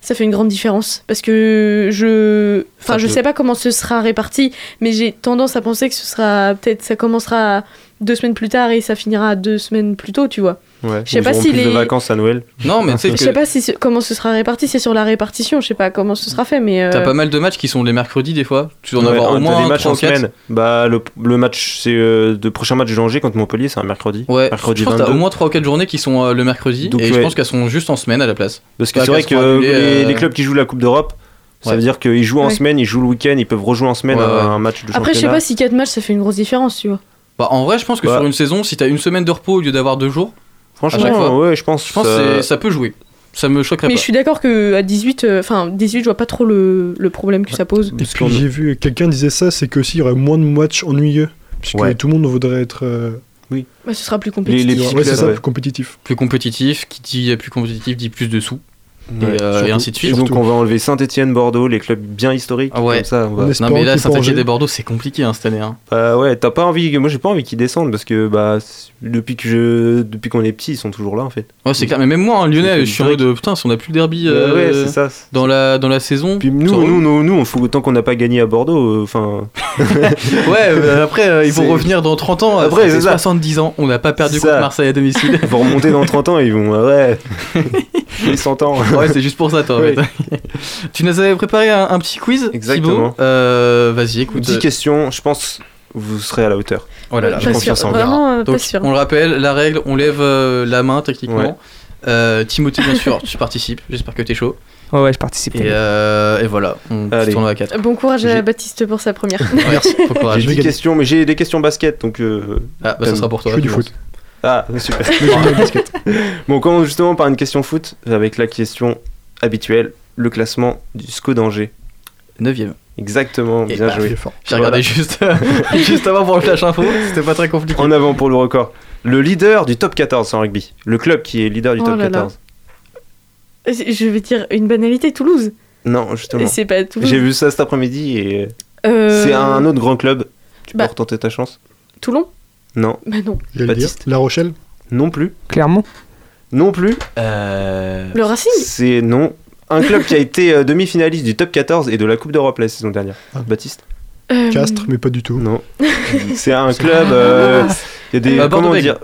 ça fait une grande différence. Parce que je. Enfin, je peut. sais pas comment ce sera réparti, mais j'ai tendance à penser que ce sera. Peut-être ça commencera deux semaines plus tard et ça finira deux semaines plus tôt, tu vois. Ouais. Je sais pas si de les- vacances à Noël. Non, mais tu sais Je que sais pas si ce- comment ce sera réparti, c'est sur la répartition, je sais pas comment ce sera fait, mais. euh, t'as pas mal de matchs qui sont les mercredis des fois. Tu en Ouais, avoir au moins des matchs 3 en ou 4. semaine. Bah, le, le match, c'est euh, le prochain match de Angers contre Montpellier, c'est un mercredi. Ouais, mercredi je pense que t'as 22. au moins 3 ou 4 journées qui sont euh, le mercredi. Donc, et je pense qu'elles sont juste en semaine à la place. Parce que c'est vrai que annulées, les, euh, les clubs qui jouent la Coupe d'Europe, ça Ouais. veut dire qu'ils jouent en Ouais. semaine, ils jouent le week-end, ils peuvent rejouer en semaine Ouais, un, match de championnat. Après, je sais pas si 4 matchs ça fait une grosse différence, tu vois. Bah, en vrai, je pense que Bah. sur une saison, si t'as une semaine de repos au lieu d'avoir deux jours. Franchement, ouais, je pense. je pense euh, que c'est- ça peut jouer. Ça me choquerait Mais pas. je suis d'accord que à 18, euh, enfin 18, je vois pas trop le, le problème que ça pose. Et Parce puis j'ai vu, quelqu'un disait ça, c'est qu'aussi il y aurait moins de matchs ennuyeux. Puisque Ouais. tout le monde voudrait être. euh, Bah, ce sera plus Les- compétitif. les ouais, c'est clubs, ça, ouais. plus compétitif. Plus compétitif, qui dit plus compétitif dit plus de sous. Ouais, et, euh, surtout. et ainsi de suite. Et donc on va enlever Saint-Etienne, Bordeaux, les clubs bien historiques. Ah ouais. Comme ça, on va- On Non mais là, Saint-Etienne et Bordeaux, c'est compliqué hein, cette année. Hein. Bah ouais, t'as pas envie. Moi j'ai pas envie qu'ils descendent parce que bah depuis que je depuis qu'on est petit, ils sont toujours là en fait. Ouais, c'est clair. Mais même moi, hein, Lyonnais, je suis en mode putain, si on a plus le derby Bah euh, ouais, c'est ça. dans la dans la saison. Puis nous, roule. nous, nous, nous, on fout autant qu'on n'a pas gagné à Bordeaux. euh, Enfin, Ouais, euh, après euh, ils vont revenir dans 30 ans. Après, Après, c'est ça. 70 ans, on n'a pas perdu contre. Marseille à domicile. ils vont remonter dans 30 ans ils vont ouais, ils s'entendent. Ouais, c'est juste pour ça, toi. en Oui. fait. tu nous avais préparé un, un petit quiz, Exactement. Euh, Vas-y, écoute. 10 questions, je pense vous serez à la hauteur. Oh là là, j'ai Pas confiance sûr, en. Vraiment, euh, pas Donc, sûr. on le rappelle, la règle, on lève euh, la main techniquement. Ouais. Euh, Timothée, bien sûr, tu participes. J'espère que t'es chaud. Ouais, ouais, je participe. Et, euh, et voilà, on Allez. se tourne à 4. Bon courage à Baptiste pour sa première. Merci, bon courage. J'ai 10 questions, mais j'ai des questions basket donc. euh, Ah, bah ça sera pour toi. Je fais du foot. Ah, super. bon, on commence justement par une question foot avec la question habituelle le classement du SCO d'Angers. 9ème. Exactement, Et bien bah, joué. J'ai regardé juste, juste avant pour le flash info, c'était pas très compliqué. En avant pour le record. Le leader du top 14 en rugby. Le club qui est leader du Oh top là là. 14. Je vais dire une banalité, Toulouse. Non, justement. c'est pas Toulouse. J'ai vu ça cet après-midi et Euh, c'est un autre grand club. Tu bah. peux retenter ta chance Toulon Non, Bah non. Baptiste. La Rochelle non plus. Clairement. Non plus. Euh... Le Racing C'est non. Un club qui a été euh, demi-finaliste du top 14 et de la Coupe d'Europe la saison dernière. Ah. Baptiste Euh, Castres, mais pas du tout. Non. C'est un club. euh, Il y a des. Comment dire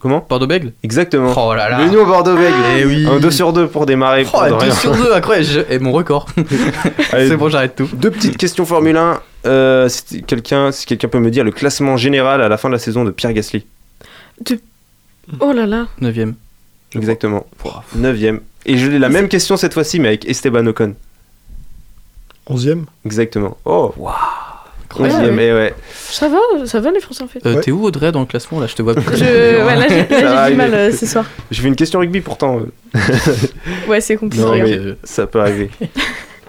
Comment Bordeaux-Bègles Exactement. Oh là là L'Union Bordeaux-Bègles. Eh oui Un 2 sur 2 pour démarrer. Oh, pour de 2 rien. sur 2, incroyable je- Et mon record C'est bon, j'arrête tout. Deux petites questions Formule 1. Euh, si quelqu'un si quelqu'un peut me dire le classement général à la fin de la saison de Pierre Gasly. Oh là là. 9ème. Exactement. 9ème. Et je l'ai la même question cette fois-ci, mais avec Esteban Ocon. 11ème Exactement. Oh, 11e, et ouais. Ça va, ça va les Français en fait. Euh, T'es où Audrey dans le classement là? Je te vois plus. Je... Ouais, là j'ai du mal euh, ce soir. J'ai fait une question rugby pourtant. Ouais, c'est compliqué. Non, mais ça peut arriver.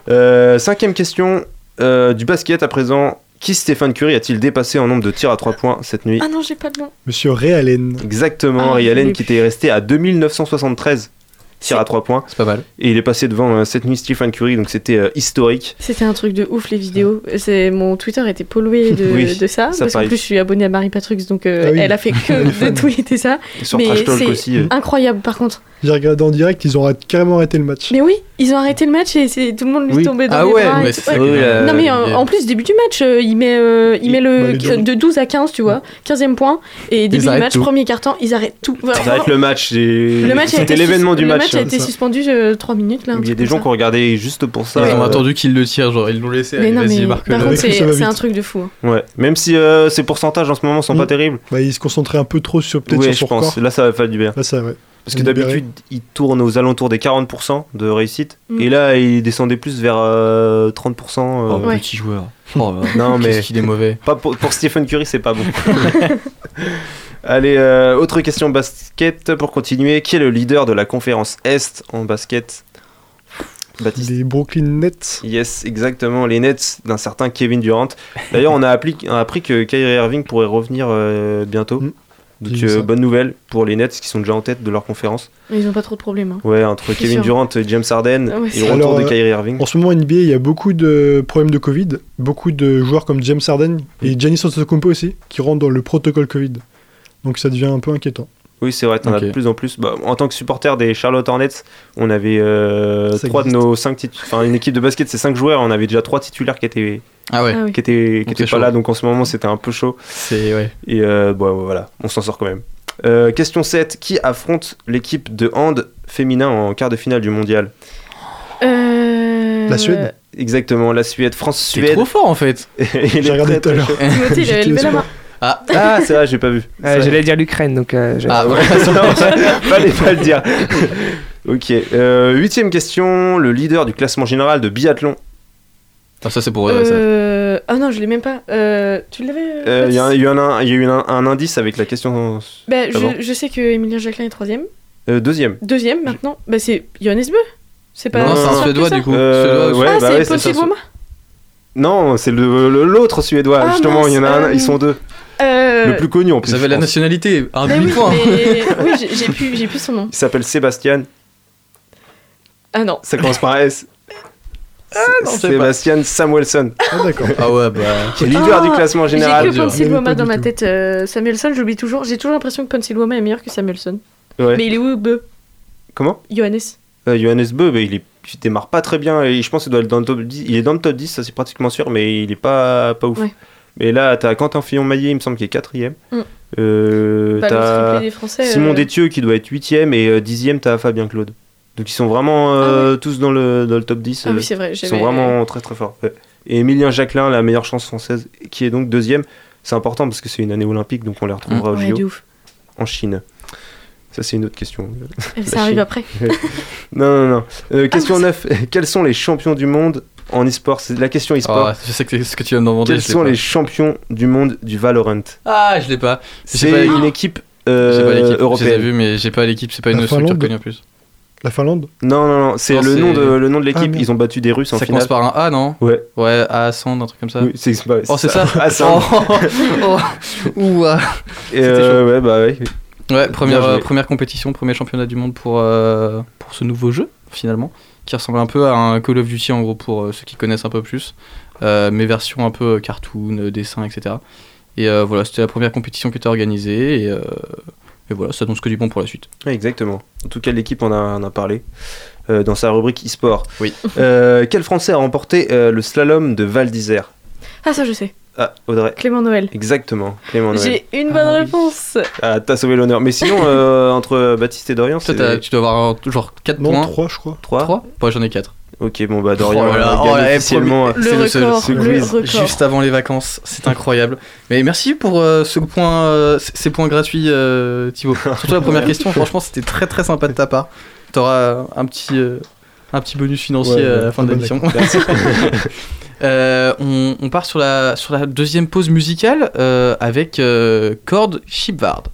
Euh, cinquième question euh, du basket à présent. Qui Stéphane Curry a-t-il dépassé en nombre de tirs à 3 points cette nuit Ah non, j'ai pas de nom. Monsieur Ray Allen. Exactement, Ah, Ray Allen qui était resté à 2973 tirs à 3 points. C'est pas mal. Et il est passé devant euh, cette nuit Stephen Curry, donc c'était euh, historique. C'était un truc de ouf les vidéos. C'est mon Twitter était pollué de, Oui, de ça, ça parce qu'en plus je suis abonné à Marie Patrux donc euh, Ah oui. elle a fait que de tweeter ça. Et sur Mais Trash Talk c'est aussi. euh. incroyable par contre. J'ai regardé en direct, ils ont carrément arrêté le match. Mais oui, ils ont arrêté le match et c'est tout le monde lui Oui. tombait dans Ah les ouais, bras. mais Ouais. est euh, Non mais euh, en plus début du match, euh, il met euh, il met bah, le deux. de 12 à 15, tu vois, 15e point et début du arrêtent match, tout. premier carton, ils arrêtent tout. Ça arrête le match. et- Le match a C'était été l'événement du le match. match a hein. été ça. suspendu 3 minutes là. Il y a des gens ça. qui ont regardé juste pour ça. Ils ont attendu qu'il le tire, genre ils l'ont laissé. Mais non mais par contre c'est un truc de fou. hein. Ouais, même si ces pourcentages en ce moment sont pas Mm. terribles. Bah, il se concentrait un peu trop sur peut-être Oui, sur je son. Là, ça va faire du bien. Là, ça, ouais. Parce que d'habitude, il tourne aux alentours des 40% de réussite. Mm. Et là, il descendait plus vers euh, 30%. euh, Oh, Ouais. petit joueur. Oh. Non, mais Qu'est-ce qu'il est mauvais. pas pour, pour Stephen Curry, c'est pas bon. Allez, euh, autre question basket pour continuer. Qui est le leader de la conférence Est en basket? Baptiste. Les Brooklyn Nets. Yes, exactement, les Nets d'un certain Kevin Durant. D'ailleurs, on a appris, on a appris que Kyrie Irving pourrait revenir euh, bientôt. Mm. Donc, euh, bonne nouvelle pour les Nets qui sont déjà en tête de leur conférence. Mais Ils ont pas trop de problèmes. hein. Ouais, entre Kevin sûr. Durant et James Harden Ah ouais, et le retour Alors, de euh, Kyrie Irving. En ce moment, NBA, il y a beaucoup de problèmes de Covid. Beaucoup de joueurs comme James Harden et Giannis Antetokounmpo aussi qui rentrent dans le protocole Covid. Donc ça devient un peu inquiétant. Oui, c'est vrai, t'en Ok. as de plus en plus. Bah, en tant que supporter des Charlotte Hornets, on avait euh, trois de nos cinq titulaires. Enfin, une équipe de basket, c'est cinq joueurs. On avait déjà trois titulaires qui étaient, Ah ouais, Ah oui. qui étaient, qui c'est pas chaud. là. Donc en ce moment, c'était un peu chaud. c'est ouais. Et euh, bon, voilà, on s'en sort quand même. Euh, question 7. Qui affronte l'équipe de hand féminin en quart de finale du mondial? Euh... La Suède Exactement, la Suède. C'est France-Suède. trop fort en fait. Il est J'ai regardé tout à l'heure. Timothée, levé la main. Ah, Ah, c'est vrai, j'ai pas vu. Euh, C'est J'allais dire l'Ukraine, donc euh, j'ai- ah ouais. Fallait pas le dire. ok. Euh, huitième question. Le leader du classement général de biathlon. Ah, ça c'est pour eux, ça. Euh... Ah non, je l'ai même pas. Euh... Tu l'avais Euh, Il y, a Baptiste il y a un- eu un, un indice avec la question. Bah, je, je sais que Emilien Jacquelin est troisième. Euh, deuxième. Deuxième maintenant. Bah c'est Johannes Bö. C'est pas. Non, c'est un suédois du coup. Euh, Suédois, ouais, ah, bah c'est ouais. Guama Non, c'est le- le- l'autre suédois. Ah, Justement, il y en a un. euh, Ils sont deux. Euh... Le plus connu en plus. Vous avez la pense. nationalité, un bah oui, demi-point. mais... oui, j'ai j'ai plus, j'ai plus son nom. Il s'appelle Sébastien. Ah non. Ça commence par S. non, c'est Sébastien Samuelson. Ah d'accord. Ah ouais, bah. Qui est leader Ah, du classement J'ai général. que avait Guama pas dans ma tête. Euh, Samuelson, j'oublie toujours. J'ai toujours l'impression que Ponty Guama est meilleur que Samuelson. Ouais. Mais il est où Bö Comment? Johannes. Euh, Johannes Bö, bah, il, est, il démarre pas très bien et je pense qu'il doit être dans le top 10. Il est dans le top 10, ça c'est pratiquement sûr, mais il est pas, pas ouf. Ouais. Mais là, t'as Quentin Fillon-Maillet, il me semble qu'il est quatrième. Mm. Euh, Bah, t'as. Simon euh, Détieux qui doit être huitième et dixième, t'as Fabien Claude. Donc ils sont vraiment euh, tous dans le, dans le top 10. Ah euh, oui, c'est vrai. ils sont vraiment très très forts. ouais. Et Emilien Jacquelin, la meilleure chance française, qui est donc deuxième. C'est important parce que c'est une année olympique, donc on les retrouvera au Mm. Ouais, JO de ouf. en Chine. Ça, c'est une autre question. Ça arrive Chine. après. Non, non, non. Euh, question Ah, 9. Quels sont les champions du monde en e-sport? C'est la question e-sport. Ah, je sais que c'est ce que tu viens de demander. Quels sont pas. les champions du monde du Valorant? Ah, je l'ai pas. C'est une équipe euh, l'équipe. Je les ai européenne. vus, mais j'ai pas l'équipe. C'est pas une structure connue en plus. La Finlande Non, non, non. C'est le, nom de, le nom de l'équipe. Ah, merde. Ils ont battu des Russes en Ça finale. commence par un A, non Ouais. Ouais, A, Sand, un truc comme ça. Oui, c'est bah, Oh, c'est ça ça. Oh, oh, ouh, ah. Et, euh, ouais, bah ouais. Ouais, première, euh, première compétition, premier championnat du monde pour, euh, pour ce nouveau jeu, finalement, qui ressemble un peu à un Call of Duty, en gros, pour euh, ceux qui connaissent un peu plus, euh, mais version un peu cartoon, euh, dessin, etc. Et euh, voilà, c'était la première compétition qui était organisée, et, euh, et voilà, ça donne ce que du bon pour la suite. Ouais, exactement. En tout cas, l'équipe en a, en a parlé euh, dans sa rubrique e-sport. Oui. Euh, quel Français a remporté euh, le slalom de Val d'Isère? Ah, ça, je sais. Ah, Audrey. Clément Noël. Exactement, Clément Noël. J'ai une bonne Ah oui. réponse. Ah, t'as sauvé l'honneur. Mais sinon, euh, entre Baptiste et Dorian, Toi, tu dois avoir genre 4 Non, points. 3 je crois. 3 3 Ouais, j'en ai 4. Ok, bon bah Dorian Oh là oh là, officiellement. Le C'est le seul- record, ce le quiz. record. Juste avant les vacances, c'est incroyable. Mais merci pour euh, ce point, euh, ces points gratuits, euh, Thibaut. Surtout la première question, franchement, c'était très très sympa de ta part. T'auras un petit, euh, un petit bonus financier Ouais, à la fin de l'émission. Euh, on, on part sur la, sur la deuxième pause musicale euh, avec euh, Cord Shipward.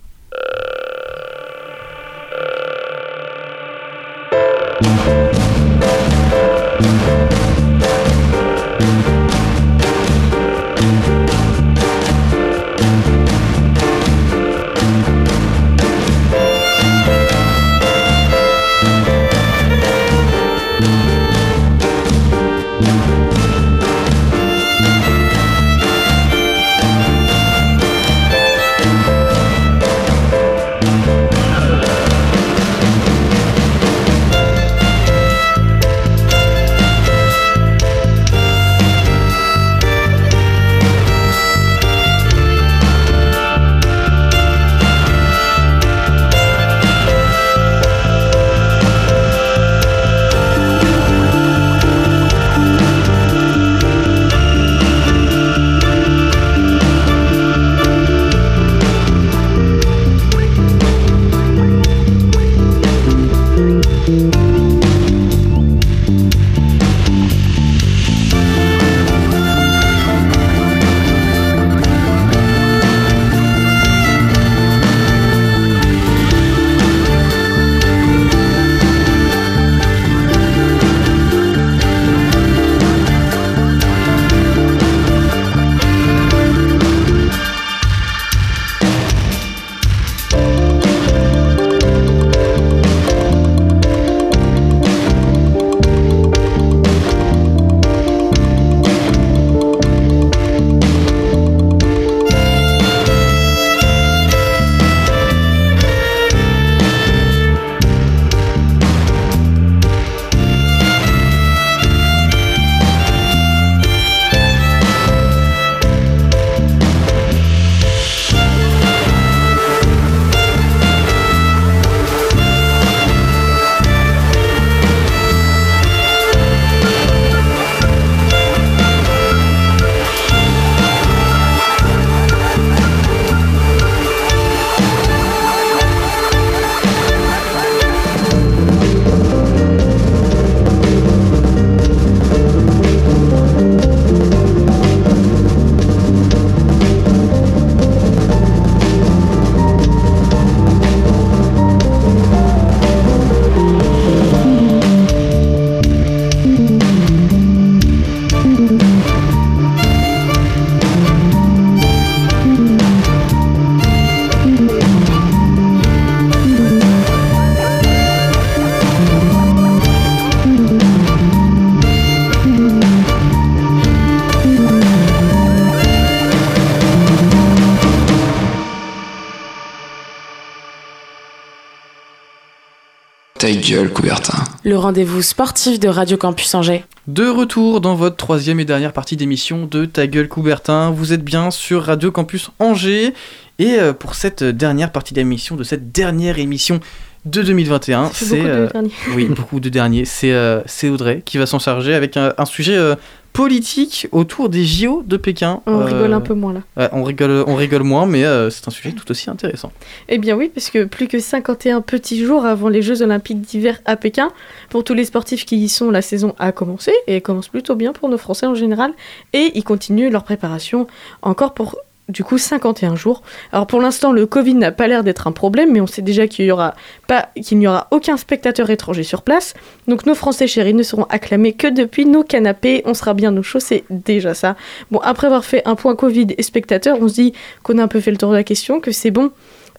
Gueule, Coubertin. Le rendez-vous sportif de Radio Campus Angers. De retour dans votre troisième et dernière partie d'émission de Ta gueule Coubertin. Vous êtes bien sur Radio Campus Angers. Et euh, pour cette dernière partie d'émission, de cette dernière émission de 2021, Ça fait beaucoup de euh, derniers. oui beaucoup de derniers. C'est euh, c'est Audrey qui va s'en charger avec un, un sujet euh, politique autour des JO de Pékin. On Euh, rigole un peu moins là. ouais, on rigole, on rigole moins, mais euh, c'est un sujet tout aussi intéressant. Eh bien oui, parce que plus que 51 petits jours avant les Jeux Olympiques d'hiver à Pékin, pour tous les sportifs qui y sont, la saison a commencé, et commence plutôt bien pour nos Français en général, et ils continuent leur préparation encore pour du coup 51 jours. Alors pour l'instant, le Covid n'a pas l'air d'être un problème, mais on sait déjà qu'il y aura pas, n'y aura aucun spectateur étranger sur place. Donc nos Français chéris ne seront acclamés que depuis nos canapés. On sera bien au chaud, c'est déjà ça. Bon, après avoir fait un point Covid et spectateurs, on se dit qu'on a un peu fait le tour de la question, que c'est bon.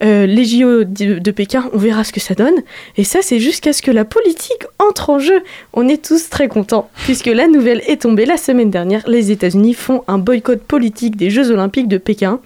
Euh, les JO de, Pékin, on verra ce que ça donne. Et ça, c'est jusqu'à ce que la politique entre en jeu. On est tous très contents, puisque la nouvelle est tombée la semaine dernière. Les États-Unis font un boycott politique des Jeux Olympiques de Pékin.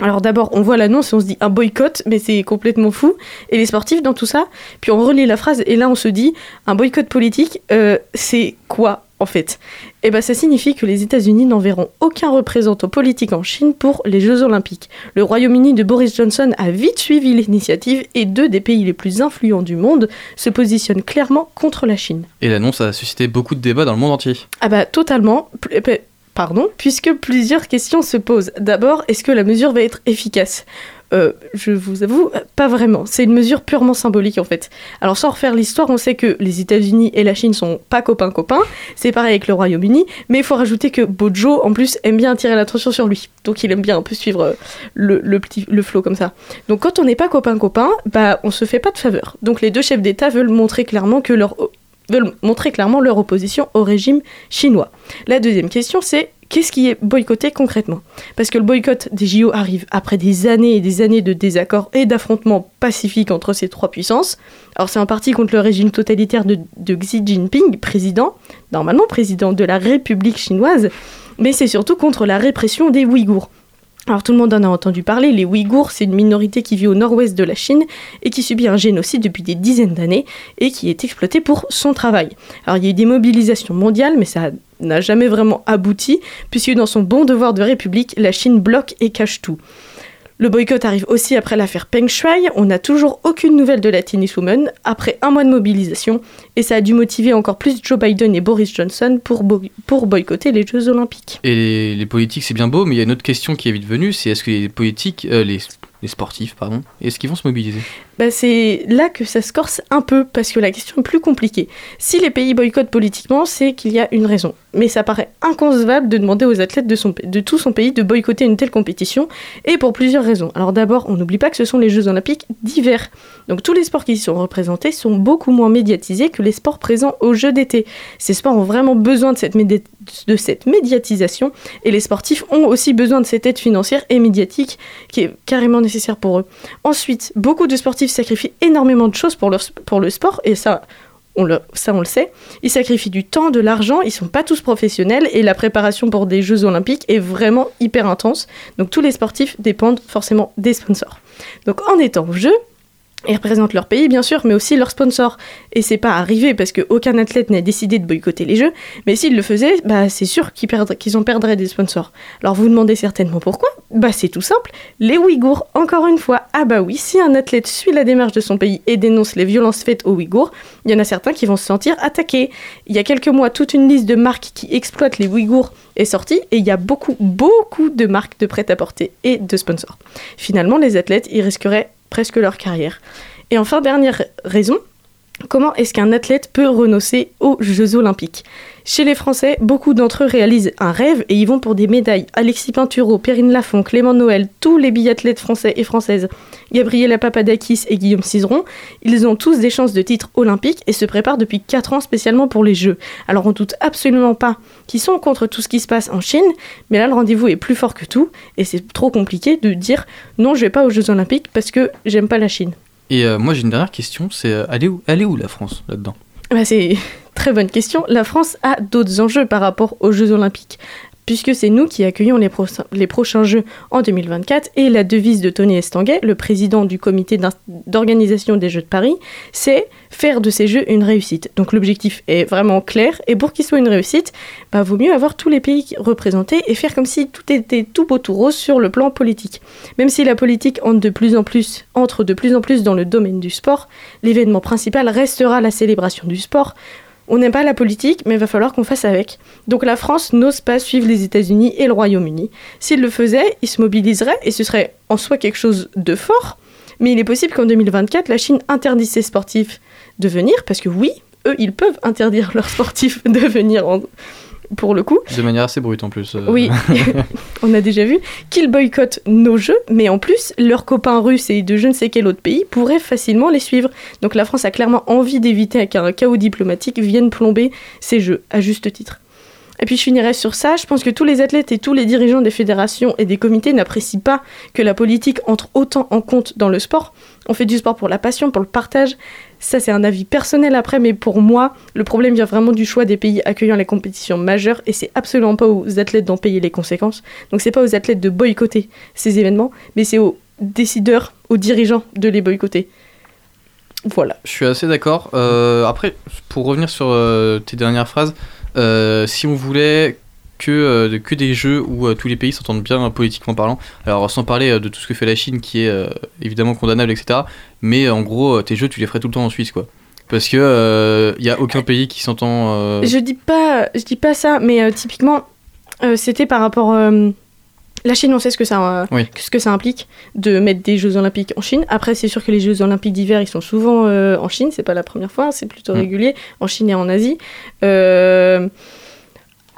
Alors d'abord, on voit l'annonce et on se dit un boycott, mais c'est complètement fou. Et les sportifs dans tout ça, puis on relit la phrase et là on se dit un boycott politique, euh, c'est quoi? En fait Eh ben ça signifie que les États-Unis n'enverront aucun représentant politique en Chine pour les Jeux Olympiques. Le Royaume-Uni de Boris Johnson a vite suivi l'initiative et deux des pays les plus influents du monde se positionnent clairement contre la Chine. Et l'annonce a suscité beaucoup de débats dans le monde entier. Ah bah totalement. P- p- Pardon, puisque plusieurs questions se posent. D'abord, est-ce que la mesure va être efficace? Euh, je vous avoue, pas vraiment. C'est une mesure purement symbolique en fait. Alors sans refaire l'histoire, on sait que les États-Unis et la Chine sont pas copains copains. C'est pareil avec le Royaume-Uni, mais il faut rajouter que Bojo en plus aime bien attirer l'attention sur lui. Donc il aime bien un peu suivre euh, le, le flot comme ça. Donc quand on n'est pas copain copain, bah on se fait pas de faveur. Donc les deux chefs d'État veulent montrer veulent montrer clairement leur opposition au régime chinois. La deuxième question, c'est qu'est-ce qui est boycotté concrètement? Parce que le boycott des JO arrive après des années et des années de désaccords et d'affrontements pacifiques entre ces trois puissances. Alors c'est en partie contre le régime totalitaire de, de Xi Jinping, président, normalement président de la République chinoise, mais c'est surtout contre la répression des Ouïghours. Alors tout le monde en a entendu parler, les Ouïghours, c'est une minorité qui vit au nord-ouest de la Chine et qui subit un génocide depuis des dizaines d'années et qui est exploité pour son travail. Alors il y a eu des mobilisations mondiales, mais ça n'a jamais vraiment abouti, puisque dans son bon devoir de république, la Chine bloque et cache tout. Le boycott arrive aussi après l'affaire Peng Shuai. On n'a toujours aucune nouvelle de la tenniswoman après un mois de mobilisation et ça a dû motiver encore plus Joe Biden et Boris Johnson pour, bo- pour boycotter les Jeux Olympiques. Et les, les politiques, c'est bien beau, mais il y a une autre question qui est vite venue, c'est est-ce que les politiques, euh, les, les sportifs, pardon, est-ce qu'ils vont se mobiliser? Bah, c'est là que ça se corse un peu parce que la question est plus compliquée. Si les pays boycottent politiquement, c'est qu'il y a une raison. Mais ça paraît inconcevable de demander aux athlètes de, son, de tout son pays de boycotter une telle compétition et pour plusieurs raisons. Alors d'abord, on n'oublie pas que ce sont les Jeux olympiques d'hiver. Donc tous les sports qui y sont représentés sont beaucoup moins médiatisés que les sports présents aux Jeux d'été. Ces sports ont vraiment besoin de cette, de cette médiatisation et les sportifs ont aussi besoin de cette aide financière et médiatique qui est carrément nécessaire pour eux. Ensuite, beaucoup de sportifs sacrifient énormément de choses pour, leur, pour le sport et ça, on le, ça on le sait. Ils sacrifient du temps, de l'argent, ils sont pas tous professionnels et la préparation pour des Jeux olympiques est vraiment hyper intense. Donc tous les sportifs dépendent forcément des sponsors. Donc en étant au jeu, ils représentent leur pays, bien sûr, mais aussi leurs sponsors. Et c'est pas arrivé parce qu'aucun athlète n'a décidé de boycotter les Jeux, mais s'ils le faisaient, bah, c'est sûr qu'ils, en perdraient des sponsors. Alors vous vous demandez certainement pourquoi? Bah c'est tout simple, les Ouïghours, encore une fois. Ah bah oui, si un athlète suit la démarche de son pays et dénonce les violences faites aux Ouïghours, il y en a certains qui vont se sentir attaqués. Il y a quelques mois, toute une liste de marques qui exploitent les Ouïghours est sortie et il y a beaucoup, beaucoup de marques de prêt-à-porter et de sponsors. Finalement, les athlètes, ils risqueraient presque leur carrière. Et enfin, dernière raison, comment est-ce qu'un athlète peut renoncer aux Jeux Olympiques? Chez les Français, beaucoup d'entre eux réalisent un rêve et y vont pour des médailles. Alexis Pinturo, Perrine Lafont, Clément Noël, tous les biathlètes français et françaises, Gabriela Papadakis et Guillaume Cizeron, ils ont tous des chances de titre olympique et se préparent depuis 4 ans spécialement pour les Jeux. Alors on doute absolument pas qu'ils sont contre tout ce qui se passe en Chine, mais là le rendez-vous est plus fort que tout et c'est trop compliqué de dire non je vais pas aux Jeux Olympiques parce que j'aime pas la Chine. Et euh, moi j'ai une dernière question, c'est euh, est où, où la France là-dedans? Bah, c'est très bonne question. La France a d'autres enjeux par rapport aux Jeux Olympiques, puisque c'est nous qui accueillons les, pro- les prochains Jeux en 2024. Et la devise de Tony Estanguet, le président du comité d'organisation des Jeux de Paris, c'est faire de ces Jeux une réussite. Donc l'objectif est vraiment clair, et pour qu'il soit une réussite, bah, vaut mieux avoir tous les pays représentés et faire comme si tout était tout beau tout rose sur le plan politique. Même si la politique entre de plus en plus dans le domaine du sport, l'événement principal restera la célébration du sport. On n'aime pas la politique, mais il va falloir qu'on fasse avec. Donc la France n'ose pas suivre les États-Unis et le Royaume-Uni. S'il le faisait, il se mobiliserait et ce serait en soi quelque chose de fort. Mais il est possible qu'en 2024, la Chine interdise ses sportifs de venir, parce que oui, eux, ils peuvent interdire leurs sportifs de venir en- pour le coup. De manière assez brute en plus. euh. Oui, on a déjà vu qu'ils boycottent nos jeux, mais en plus, leurs copains russes et de je ne sais quel autre pays pourraient facilement les suivre. Donc la France a clairement envie d'éviter qu'un chaos diplomatique vienne plomber ces jeux, à juste titre. Et puis je finirai sur ça, je pense que tous les athlètes et tous les dirigeants des fédérations et des comités n'apprécient pas que la politique entre autant en compte dans le sport. On fait du sport pour la passion, pour le partage. Ça c'est un avis personnel après, mais pour moi, le problème vient vraiment du choix des pays accueillant les compétitions majeures et c'est absolument pas aux athlètes d'en payer les conséquences. Donc c'est pas aux athlètes de boycotter ces événements, mais c'est aux décideurs, aux dirigeants de les boycotter. Voilà. Je suis assez d'accord. Euh, après, pour revenir sur euh, tes dernières phrases, euh, si on voulait que, euh, que des jeux où euh, tous les pays s'entendent bien euh, politiquement parlant, alors sans parler euh, de tout ce que fait la Chine qui est euh, évidemment condamnable, etc. Mais euh, en gros, euh, tes jeux, tu les ferais tout le temps en Suisse, quoi. Parce que il n'y a aucun pays qui s'entend. euh, Je dis pas, je dis pas ça, mais euh, typiquement, euh, c'était par rapport euh, La Chine, on sait ce que ça, euh, Oui. ce que ça implique de mettre des Jeux Olympiques en Chine. Après, c'est sûr que les Jeux Olympiques d'hiver, ils sont souvent euh, en Chine. C'est pas la première fois, c'est plutôt Mm. régulier en Chine et en Asie.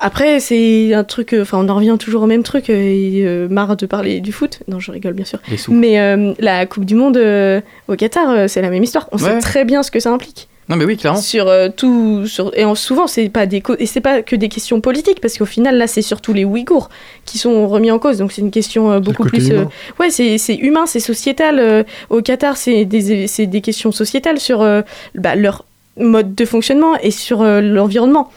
Après, c'est un truc. euh, Enfin, on en revient toujours au même truc. euh, et, euh, marre de parler du foot. Non, je rigole bien sûr. Les sous. Mais euh, la Coupe du Monde euh, au Qatar, c'est la même histoire. On sait très bien ce que ça implique. Non, mais oui, clairement. Sur tout, sur et en- souvent c'est pas des co- et c'est pas que des questions politiques parce qu'au final là c'est surtout les Ouïghours qui sont remis en cause donc c'est une question beaucoup plus humain. ouais c'est humain c'est sociétal au Qatar c'est des des questions sociétales sur bah, leur mode de fonctionnement et sur l'environnement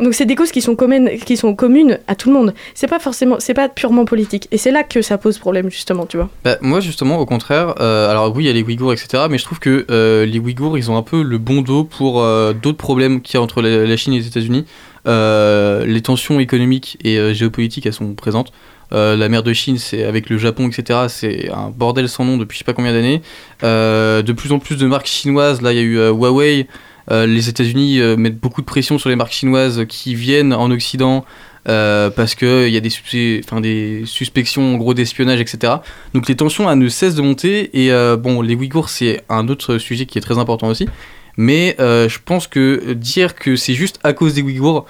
donc c'est des causes qui sont communes qui sont communes à tout le monde c'est pas forcément c'est pas purement politique et c'est là que ça pose problème justement tu vois Bah, moi, justement, au contraire, euh, alors oui, il y a les Ouïghours, etc., mais je trouve que euh, les Ouïghours, ils ont un peu le bon dos pour euh, d'autres problèmes qu'il y a entre la, Chine et les États-Unis. Les tensions économiques et géopolitiques, elles sont présentes. La mer de Chine, c'est avec le Japon, etc., c'est un bordel sans nom depuis je sais pas combien d'années. De plus en plus de marques chinoises, là, il y a eu Huawei. Euh, les États-Unis euh, mettent beaucoup de pression sur les marques chinoises qui viennent en Occident euh, parce qu'il y a des, sus- des suspections en gros d'espionnage, etc. Donc les tensions elles ne cessent de monter et euh, bon, les Ouïghours c'est un autre sujet qui est très important aussi. Mais euh, je pense que dire que c'est juste à cause des Ouïghours,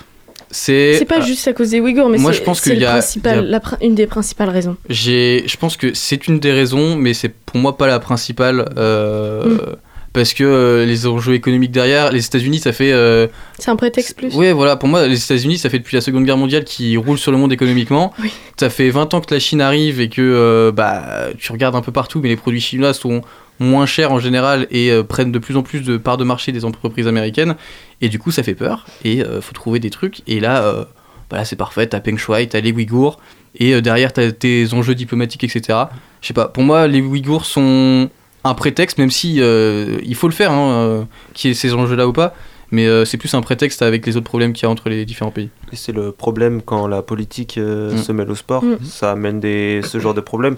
c'est. c'est pas euh, juste à cause des Ouïghours mais c'est une des principales raisons je pense que c'est une des raisons, mais c'est pour moi pas la principale. Mm. Parce que euh, les enjeux économiques derrière, les États-Unis, ça fait. euh, c'est un prétexte plus Ouais, voilà, pour moi, les États-Unis, ça fait depuis la Seconde Guerre mondiale qu'ils roulent sur le monde économiquement. Oui. Ça fait 20 ans que la Chine arrive et que euh, bah, tu regardes un peu partout, mais les produits chinois sont moins chers en général et prennent de plus en plus de parts de marché des entreprises américaines. Et du coup, ça fait peur et faut trouver des trucs. Et là, bah là, c'est parfait, t'as Peng Shuai, t'as les Ouïghours et derrière, t'as tes enjeux diplomatiques, etc. Je sais pas, pour moi, les Ouïghours sont un prétexte, même si euh, il faut le faire, hein, euh, qu'il y ait ces enjeux-là ou pas. Mais euh, c'est plus un prétexte avec les autres problèmes qu'il y a entre les différents pays. Et c'est le problème quand la politique euh, Mm. se mêle au sport, Mm. ça amène des, ce genre de problème.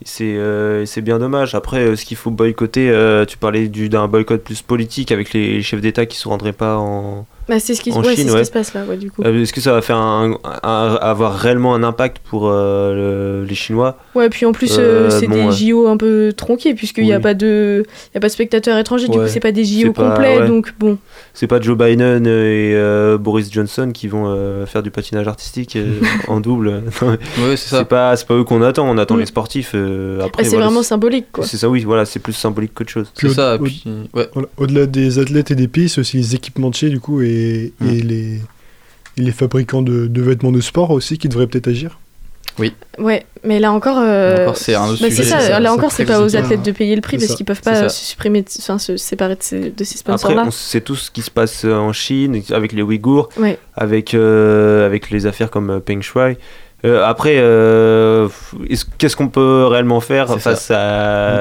Et C'est euh, c'est bien dommage. Après, ce qu'il faut boycotter, euh, tu parlais du- d'un boycott plus politique avec les chefs d'État qui se rendraient pas en. Bah, c'est ce qui, En ouais, c'est Chine, ce ouais. qui se passe là, ouais, du coup. Euh, Est-ce que ça va faire un, un- avoir réellement un impact pour euh, le- les Chinois? Ouais, puis en plus, Euh, euh, c'est bon, des ouais. JO un peu tronqués, puisqu'il n'y a, Oui. pas de... il y a pas de spectateurs étrangers, du coup, c'est pas des JO pas- complets, ouais. donc bon. C'est pas Joe Biden et euh, Boris Johnson qui vont euh, faire du patinage artistique euh, en double. Ouais, c'est ça. pas, c'est pas eux qu'on attend, on attend Mm. les sportifs. euh, après, Ah, c'est voilà, vraiment symbolique, quoi. C'est ça, oui, voilà, c'est plus symbolique qu'autre chose. C'est ça, au- puis. Au-delà des athlètes et des pays, c'est aussi les équipementiers du coup et, Mm. et les, et les fabricants de, de vêtements de sport aussi qui devraient peut-être agir. Ouais, mais là encore. euh, Encore, c'est un autre bah, sujet, c'est ça, ça- là encore, c'est pas prévient aux pas. athlètes de payer le prix C'est parce qu'ils peuvent C'est pas se supprimer, de- enfin, se séparer de ces, de ces Après, sponsors-là. on sait tout ce qui se passe en Chine avec les Ouïghours, Ouais. avec, euh, avec les affaires comme euh, Peng Shuai. Euh, après, euh, est-ce- qu'est-ce qu'on peut réellement faire C'est face à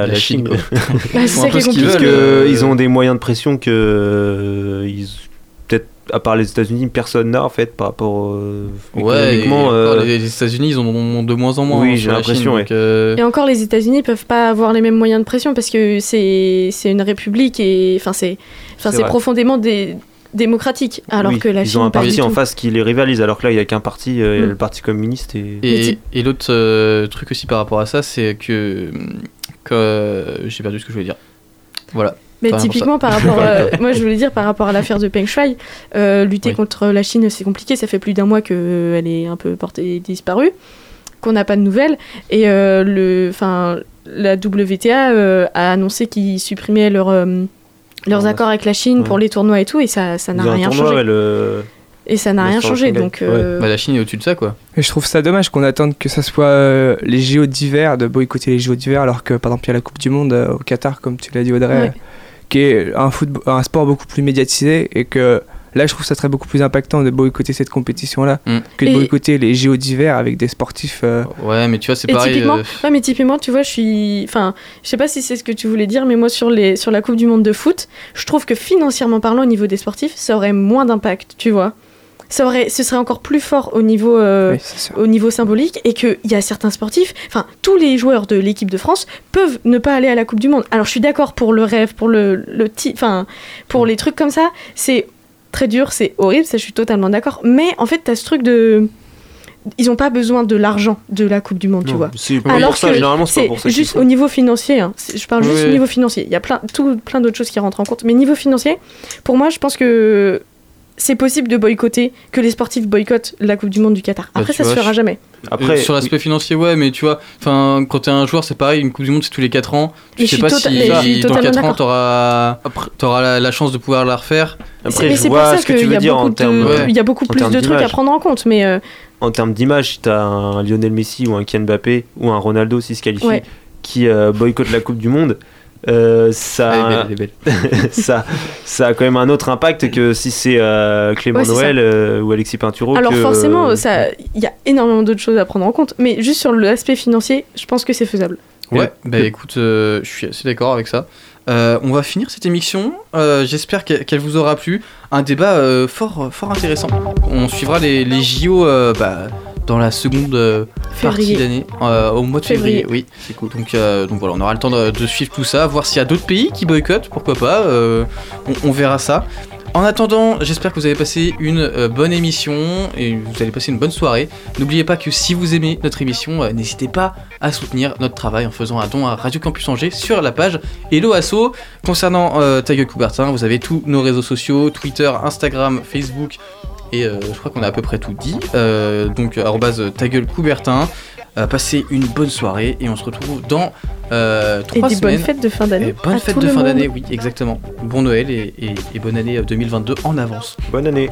La la Chine, Chine. Bah, c'est ça qui est compliqué. Parce euh, qu'ils ont des moyens de pression que euh, ils- à part les États-Unis, personne n'a en fait par rapport euh, Ouais, économiquement. euh, les États-Unis, ils en ont de moins en moins. Oui, hein, j'ai l'impression, ouais. euh, Et encore, les États-Unis peuvent pas avoir les mêmes moyens de pression parce que c'est c'est une république et enfin c'est enfin profondément dé- démocratique alors oui, que la ils Chine ont un pas parti en tout. face qui les rivalise, alors que là il y a qu'un parti, euh, il y a Mm. le parti communiste et. Et, l'autre euh, truc aussi par rapport à ça, c'est que, que euh, j'ai perdu ce que je voulais dire. Voilà. Mais typiquement par rapport, à- moi je voulais dire par rapport à l'affaire de Peng Shuai, euh, lutter Oui. contre la Chine c'est compliqué, ça fait plus d'un mois qu'elle est un peu portée disparue, qu'on n'a pas de nouvelles et euh, le, enfin la WTA euh, a annoncé qu'ils supprimaient leur, euh, leurs Ouais. accords avec la Chine Ouais. pour les tournois et tout et ça ça n'a rien tournoi, changé ouais, le- et ça n'a rien changé donc euh, Bah, la Chine est au-dessus de ça, quoi. Et je trouve ça dommage qu'on attende que ça soit euh, les JO d'hiver, de boycotter les JO d'hiver, alors que par exemple il y a la Coupe du Monde euh, au Qatar, comme tu l'as dit Audrey, Ouais. Qui est un, football, un sport beaucoup plus médiatisé et que là je trouve ça serait beaucoup plus impactant de boycotter cette compétition-là Mm. que de Et- boycotter les JO d'hiver avec des sportifs. euh, Ouais, mais tu vois, c'est pareil. typiquement, euh, ouais, mais typiquement, tu vois, je suis, enfin, je sais pas si c'est ce que tu voulais dire, mais moi sur les, sur la Coupe du Monde de foot, je trouve que financièrement parlant, au niveau des sportifs, ça aurait moins d'impact, tu vois. Ça aurait, ce serait encore plus fort au niveau, euh, oui, c'est sûr. au niveau symbolique, et qu'il y a certains sportifs, enfin, tous les joueurs de l'équipe de France peuvent ne pas aller à la Coupe du Monde. Alors, je suis d'accord pour le rêve, pour le, enfin, pour les trucs comme ça, c'est très dur, c'est horrible, ça, je suis totalement d'accord. Mais en fait, t'as ce truc de ils ont pas besoin de l'argent de la Coupe du Monde, tu vois. c'est pas pour ça, généralement, c'est pas pour ça qu'ils juste au niveau financier. hein. Je parle juste au niveau financier. Il y a plein, tout, plein d'autres choses qui rentrent en compte. Mais niveau financier, pour moi, je pense que c'est possible de boycotter, que les sportifs boycottent la Coupe du Monde du Qatar. Bah, Après, ça se vois, fera je- jamais. Euh, sur l'aspect financier, ouais, mais tu vois, enfin, quand t'es un joueur, c'est pareil, une Coupe du Monde, c'est tous les 4 ans. Tu Mais sais pas tota- mais je suis si dans totalement 4 ans, t'auras t'auras la, la chance de pouvoir la refaire. Après, mais je c'est pour vois ça ce que qu'il tu y veux a dire en beaucoup, termes. de, il y a beaucoup en plus de trucs à d'image. prendre en compte. Mais euh, En termes d'image, si t'as un Lionel Messi ou un Kylian Mbappé ou un Ronaldo s'il se qualifie Ouais. qui euh, boycotte la Coupe du Monde, euh, ça, Elle est belle, elle ça, ça a quand même un autre impact que si c'est euh, Clément Ouais, Noël euh, ou Alexis Pinturo. alors que, forcément, euh, ça, il y a énormément d'autres choses à prendre en compte. Mais juste sur l'aspect financier, je pense que c'est faisable. Ouais, bah écoute, euh, je suis assez d'accord avec ça. Euh, on va finir cette émission. Euh, J'espère qu'elle qu'elle vous aura plu. Un débat euh, fort, fort intéressant. On suivra les, les JO euh, bah, dans la seconde euh, partie d'année, euh, au mois de février. Février. Oui, c'est cool. Donc, euh, donc voilà, on aura le temps de, de suivre tout ça, voir s'il y a d'autres pays qui boycottent, pourquoi pas. euh, on, on verra ça. En attendant, j'espère que vous avez passé une euh, bonne émission et vous allez passer une bonne soirée. N'oubliez pas que si vous aimez notre émission, euh, n'hésitez pas à soutenir notre travail en faisant un don à Radio Campus Angers sur la page Hello Asso. Concernant euh, Ta gueule Coubertin, vous avez tous nos réseaux sociaux, Twitter, Instagram, Facebook et euh, je crois qu'on a à peu près tout dit. Euh, donc arrobase ta gueule Coubertin. Euh, passez une bonne soirée et on se retrouve dans euh, Et trois des bonnes fêtes de fin d'année. Et bonne fête de fin d'année, oui, exactement. Bon Noël et, et- et bonne année euh, 2022 en avance. Bonne année.